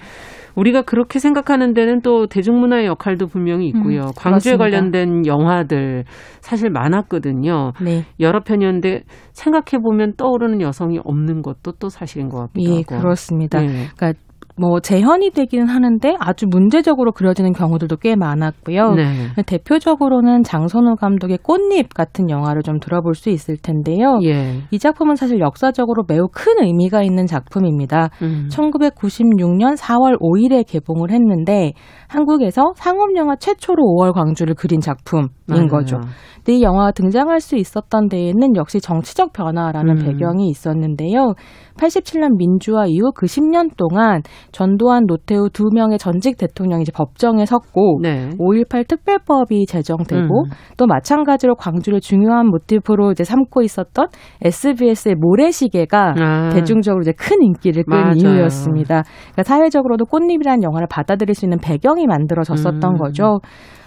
우리가 그렇게 생각하는 데는 또 대중문화의 역할도 분명히 있고요. 음, 광주에 그렇습니다. 관련된 영화들 사실 많았거든요. 네. 여러 편이었는데 생각해 보면 떠오르는 여성이 없는 것도 또 사실인 것 같기도 예, 하고. 그렇습니다. 예. 그러니까 뭐 재현이 되기는 하는데 아주 문제적으로 그려지는 경우들도 꽤 많았고요. 네. 대표적으로는 장선우 감독의 꽃잎 같은 영화를 좀 들어볼 수 있을 텐데요. 예. 이 작품은 사실 역사적으로 매우 큰 의미가 있는 작품입니다. 음. 1996년 4월 5일에 개봉을 했는데 한국에서 상업 영화 최초로 5월 광주를 그린 작품인 맞아요. 거죠. 근데 이 영화가 등장할 수 있었던 데에는 역시 정치적 변화라는 음. 배경이 있었는데요. 87년 민주화 이후 그 10년 동안 전두환, 노태우 두 명의 전직 대통령이 이제 법정에 섰고 네. 5.18 특별법이 제정되고 음. 또 마찬가지로 광주를 중요한 모티프로 이제 삼고 있었던 SBS의 모래시계가 아. 대중적으로 이제 큰 인기를 끈 맞아요. 이유였습니다. 그러니까 사회적으로도 꽃잎이라는 영화를 받아들일 수 있는 배경이 만들어졌었던 음. 거죠.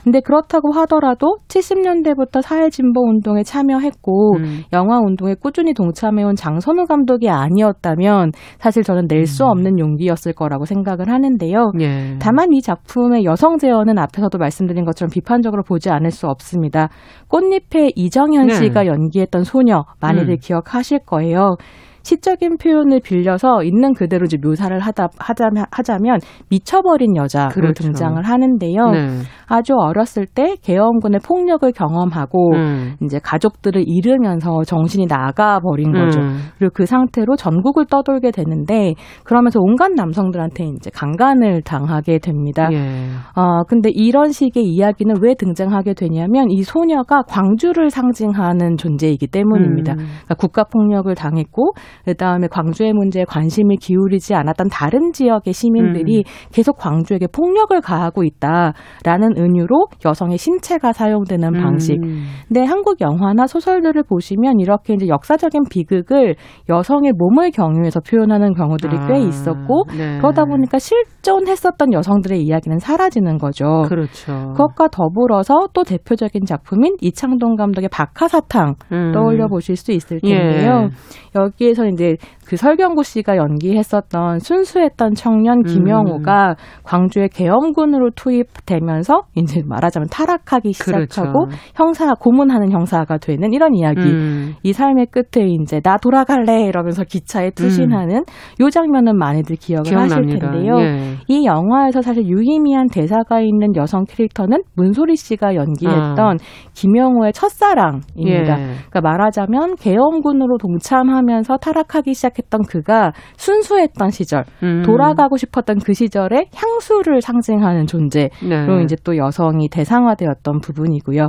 근데 그렇다고 하더라도 70년대부터 사회 진보 운동에 참여했고 음. 영화 운동에 꾸준히 동참해온 장선우 감독이 아니었다면 사실 저는 낼수 음. 없는 용기였을 거라고 생각을 하는데요. 예. 다만 이 작품의 여성 제어는 앞에서도 말씀드린 것처럼 비판적으로 보지 않을 수 없습니다. 꽃잎의 이정현 네. 씨가 연기했던 소녀 많이들 음. 기억하실 거예요. 시적인 표현을 빌려서 있는 그대로 이제 묘사를 하다, 하자면, 하자면 미쳐버린 여자로 그렇죠. 등장을 하는데요. 네. 아주 어렸을 때 계엄군의 폭력을 경험하고 음. 이제 가족들을 잃으면서 정신이 나가 버린 거죠. 음. 그리고 그 상태로 전국을 떠돌게 되는데 그러면서 온갖 남성들한테 이제 강간을 당하게 됩니다. 예. 어, 근데 이런 식의 이야기는 왜 등장하게 되냐면 이 소녀가 광주를 상징하는 존재이기 때문입니다. 음. 그러니까 국가 폭력을 당했고 그다음에 광주의 문제에 관심을 기울이지 않았던 다른 지역의 시민들이 음. 계속 광주에게 폭력을 가하고 있다라는 은유로 여성의 신체가 사용되는 방식. 음. 근데 한국 영화나 소설들을 보시면 이렇게 이제 역사적인 비극을 여성의 몸을 경유해서 표현하는 경우들이 아, 꽤 있었고 네. 그러다 보니까 실존했었던 여성들의 이야기는 사라지는 거죠. 그렇죠. 그것과 더불어서 또 대표적인 작품인 이창동 감독의 박하사탕 음. 떠올려 보실 수 있을 예. 텐데요. 여기에서 이제 그 설경구 씨가 연기했었던 순수했던 청년 김영호가 음. 광주의 계엄군으로 투입되면서 이제 말하자면 타락하기 시작하고 그렇죠. 형사 고문하는 형사가 되는 이런 이야기. 음. 이 삶의 끝에 이제 나 돌아갈래 이러면서 기차에 투신하는 요 장면은 많이들 기억을 하실 음. 기억납니다. 텐데요. 예. 이 영화에서 사실 유의미한 대사가 있는 여성 캐릭터는 문소리 씨가 연기했던 김영호의 첫사랑입니다. 예. 그러니까 말하자면 계엄군으로 동참하면서 타 락하기 시작했던 그가 순수했던 시절, 음. 돌아가고 싶었던 그 시절의 향수를 상징하는 존재로 네. 이제 또 여성이 대상화되었던 부분이고요.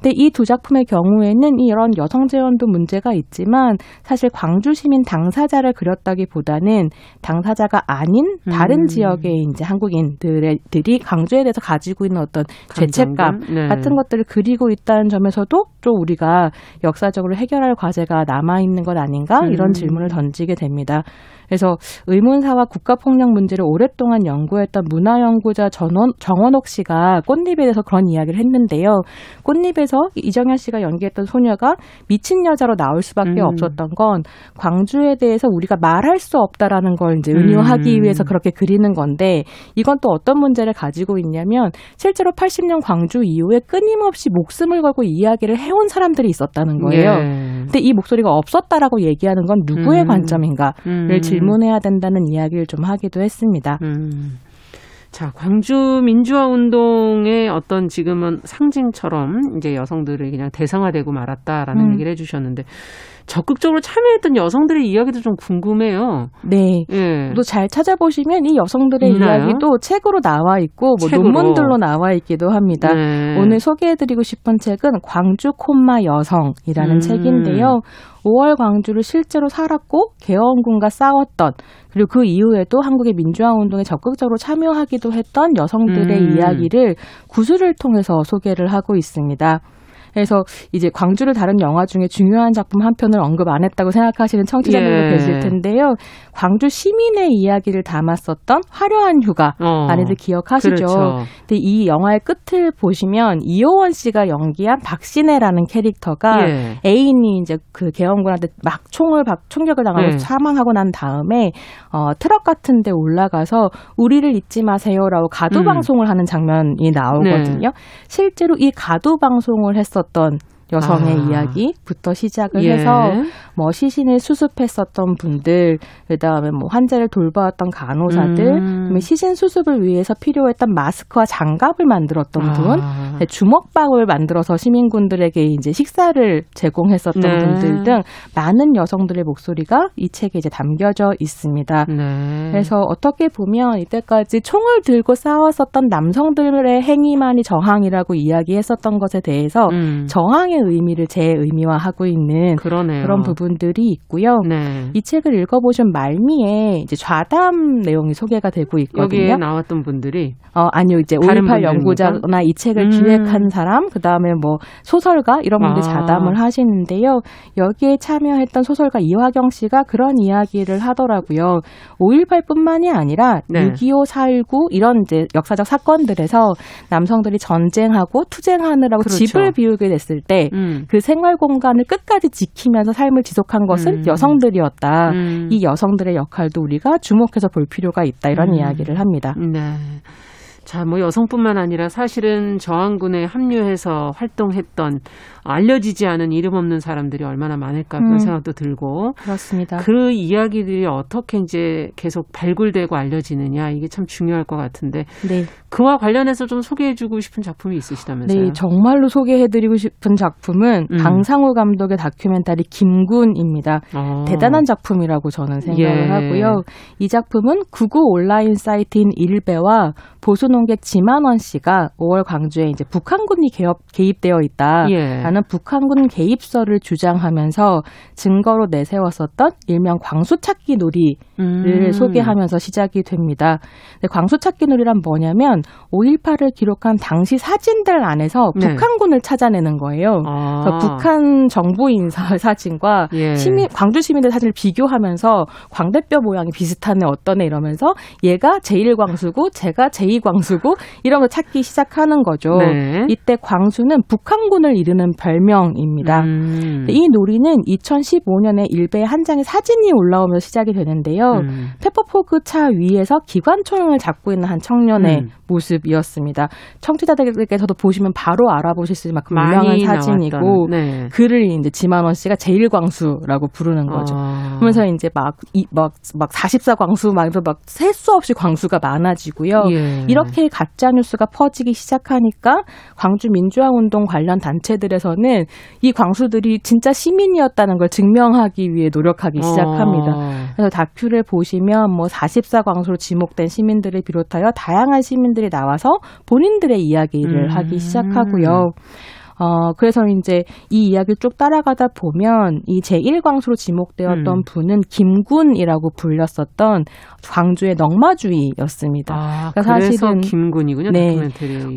근데 이 두 작품의 경우에는 이런 여성 재원도 문제가 있지만 사실 광주 시민 당사자를 그렸다기보다는 당사자가 아닌 다른 음. 지역의 이제 한국인들이 광주에 대해서 가지고 있는 어떤 죄책감 네. 같은 것들을 그리고 있다는 점에서도 좀 우리가 역사적으로 해결할 과제가 남아 있는 것 아닌가 음. 이런 질문을 던지게 됩니다. 그래서 의문사와 국가폭력 문제를 오랫동안 연구했던 문화연구자 전원, 정원옥 씨가 꽃잎에 대해서 그런 이야기를 했는데요. 꽃잎에서 이정현 씨가 연기했던 소녀가 미친 여자로 나올 수밖에 음. 없었던 건 광주에 대해서 우리가 말할 수 없다라는 걸 이제 은유하기 음. 위해서 그렇게 그리는 건데 이건 또 어떤 문제를 가지고 있냐면 실제로 80년 광주 이후에 끊임없이 목숨을 걸고 이야기를 해온 사람들이 있었다는 거예요. 예. 근데 이 목소리가 없었다라고 얘기하는 건 누구의 음. 관점인가를 음. 질문해야 된다는 이야기를 좀 하기도 했습니다. 음. 자, 광주 민주화 운동의 어떤 지금은 상징처럼 이제 여성들을 그냥 대상화되고 말았다라는 음. 얘기를 해주셨는데 적극적으로 참여했던 여성들의 이야기도 좀 궁금해요. 네. 예. 또잘 찾아보시면 이 여성들의 있나요? 이야기도 책으로 나와 있고 뭐 책으로. 논문들로 나와 있기도 합니다. 네. 오늘 소개해드리고 싶은 책은 광주 콤마 여성이라는 음. 책인데요. 5월 광주를 실제로 살았고 개헌군과 싸웠던 그리고 그 이후에도 한국의 민주화 운동에 적극적으로 참여하기도 했던 여성들의 음. 이야기를 구술을 통해서 소개를 하고 있습니다. 그래서 이제 광주를 다룬 영화 중에 중요한 작품 한 편을 언급 안 했다고 생각하시는 청취자들도 예. 계실 텐데요. 광주 시민의 이야기를 담았었던 화려한 휴가 어. 많이들 기억하시죠? 그렇죠. 근데 이 영화의 끝을 보시면 이호원 씨가 연기한 박신혜라는 캐릭터가 예. 애인이 이제 그 개헌군한테 막 총을 박 총격을 당하고 네. 사망하고 난 다음에 어 트럭 같은 데 올라가서 우리를 잊지 마세요라고 가두 음. 방송을 하는 장면이 나오거든요. 실제로 이 가두 방송을 했었 던 여성의 아. 이야기부터 시작을 예. 해서 뭐 시신을 수습했었던 분들, 그다음에 뭐 환자를 돌봐왔던 간호사들, 음. 시신 수습을 위해서 필요했던 마스크와 장갑을 만들었던 분, 아. 네, 주먹밥을 만들어서 시민군들에게 이제 식사를 제공했었던 네. 분들 등 많은 여성들의 목소리가 이 책에 이제 담겨져 있습니다. 네. 그래서 어떻게 보면 이때까지 총을 들고 싸웠었던 남성들의 행위만이 저항이라고 이야기했었던 것에 대해서 음. 저항의 의미를 재의미화하고 있는 그러네요. 그런 부분들이 있고요. 네. 이 책을 읽어보신 말미에 이제 좌담 내용이 소개가 되고 있거든요. 여기에 나왔던 분들이 어, 아니요, 이제 다른 5.18 연구자나 이 책을 음. 기획한 사람, 그 다음에 뭐 소설가, 이런 분들이 아. 자담을 하시는데요. 여기에 참여했던 소설가 이화경 씨가 그런 이야기를 하더라고요. 5.18 뿐만이 아니라 네. 6.25, 4.19 이런 이제 역사적 사건들에서 남성들이 전쟁하고 투쟁하느라고 그렇죠. 집을 비우게 됐을 때 음. 그 생활 공간을 끝까지 지키면서 삶을 지속한 것은 음. 여성들이었다. 음. 이 여성들의 역할도 우리가 주목해서 볼 필요가 있다. 이런 음. 이야기를 합니다. 네. 자, 뭐 여성뿐만 아니라 사실은 저항군에 합류해서 활동했던 알려지지 않은 이름 없는 사람들이 얼마나 많을까 그런 음. 생각도 들고 그렇습니다. 그 이야기들이 어떻게 이제 계속 발굴되고 알려지느냐 이게 참 중요할 것 같은데 네. 그와 관련해서 좀 소개해주고 싶은 작품이 있으시다면서요? 네, 정말로 소개해드리고 싶은 작품은 음. 강상우 감독의 다큐멘터리 김군입니다. 어. 대단한 작품이라고 저는 생각을 예. 하고요. 이 작품은 구구 온라인 사이트인 일베와 보수 농객 지만원 씨가 5월 광주에 이제 북한군이 개업, 개입되어 있다라는 예. 북한군 개입설을 주장하면서 증거로 내세웠었던 일명 광수찾기 놀이 음. 를 소개하면서 시작이 됩니다. 광수찾기 놀이란 뭐냐면 5.18을 기록한 당시 사진들 안에서 네. 북한군을 찾아내는 거예요. 아. 그래서 북한 정부 인사 사진과 예. 시민, 광주 시민들 사진을 비교하면서 광대뼈 모양이 비슷한 애 어떤 애 이러면서 얘가 제1광수고 제가 제2광수 고 이런 걸 찾기 시작하는 거죠. 네. 이때 광수는 북한군을 이르는 별명입니다. 음. 이 놀이는 2015년에 일베에 한 장의 사진이 올라오면서 시작이 되는데요. 음. 페퍼포크 차 위에서 기관총을 잡고 있는 한 청년의 음. 모습이었습니다. 청취자들께서도 보시면 바로 알아보실 만큼 유명한 사진이고 네. 그를 이제 지만원 씨가 제일 광수라고 부르는 거죠. 어. 그러면서 이제 막, 이, 막, 막 44광수, 막, 막, 셀 수 없이 광수가 많아지고요. 예. 이렇게 가짜 뉴스가 퍼지기 시작하니까 광주 민주화 운동 관련 단체들에서는 이 광수들이 진짜 시민이었다는 걸 증명하기 위해 노력하기 시작합니다. 어. 그래서 다큐를 보시면 뭐 44 광수로 지목된 시민들을 비롯하여 다양한 시민들이 나와서 본인들의 이야기를 음. 하기 시작하고요. 어, 그래서 이제 이 이야기를 쭉 따라가다 보면 이 제1광수로 지목되었던 음. 분은 김군이라고 불렸었던 광주의 넉마주의였습니다. 아, 그러니까 사실은 김군이군요. 네.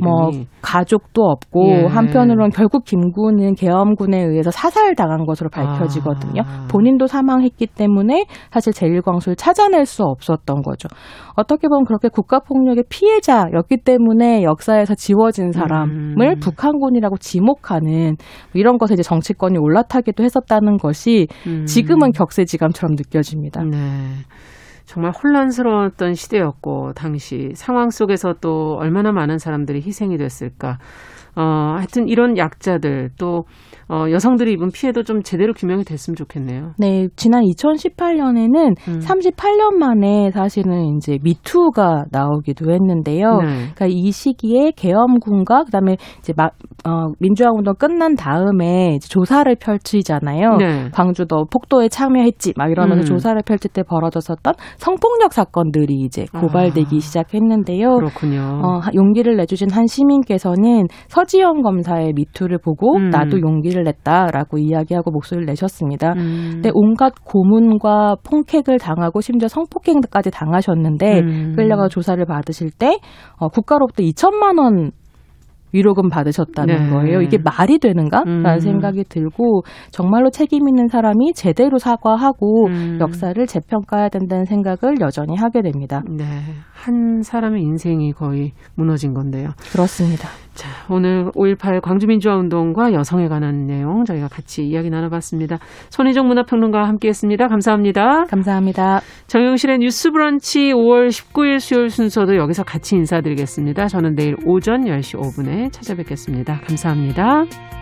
뭐 가족도 없고 예. 한편으로는 결국 김군은 계엄군에 의해서 사살당한 것으로 밝혀지거든요. 아. 본인도 사망했기 때문에 사실 제1광수를 찾아낼 수 없었던 거죠. 어떻게 보면 그렇게 국가폭력의 피해자였기 때문에 역사에서 지워진 사람을 음. 북한군이라고 지목 하는 이런 것에 이제 정치권이 올라타기도 했었다는 것이 음. 지금은 격세지감처럼 느껴집니다. 네. 정말 혼란스러웠던 시대였고 당시 상황 속에서 또 얼마나 많은 사람들이 희생이 됐을까. 어, 하여튼 이런 약자들 또 어, 여성들이 입은 피해도 좀 제대로 규명이 됐으면 좋겠네요. 네, 지난 2018년에는 음. 38년 만에 사실은 이제 미투가 나오기도 했는데요. 네. 그러니까 이 시기에 계엄군과 그다음에 이제 막 어, 민주화 운동 끝난 다음에 조사를 펼치잖아요. 네. 광주도 폭도에 참여했지 막 이러면서 음. 조사를 펼칠 때 벌어졌었던 성폭력 사건들이 이제 고발되기 아. 시작했는데요. 그렇군요. 어, 하- 용기를 내주신 한 시민께서는 서지영 검사의 미투를 보고 음. 나도 용기 를 냈다라고 이야기하고 목소리를 내셨습니다. 음. 근데 온갖 고문과 폭행을 당하고 심지어 성폭행까지 당하셨는데 음. 끌려가 조사를 받으실 때 어, 국가로부터 2천만 원 위로금 받으셨다는 네. 거예요. 이게 말이 되는가라는 음. 생각이 들고 정말로 책임 있는 사람이 제대로 사과하고 음. 역사를 재평가해야 된다는 생각을 여전히 하게 됩니다. 네. 한 사람의 인생이 거의 무너진 건데요. 그렇습니다. 자, 오늘 5.18 광주민주화운동과 여성에 관한 내용 저희가 같이 이야기 나눠봤습니다. 손희정 문화평론가와 함께했습니다. 감사합니다. 감사합니다. 정용실의 뉴스 브런치 5월 19일 수요일 순서도 여기서 같이 인사드리겠습니다. 저는 내일 오전 10시 5분에 찾아뵙겠습니다. 감사합니다.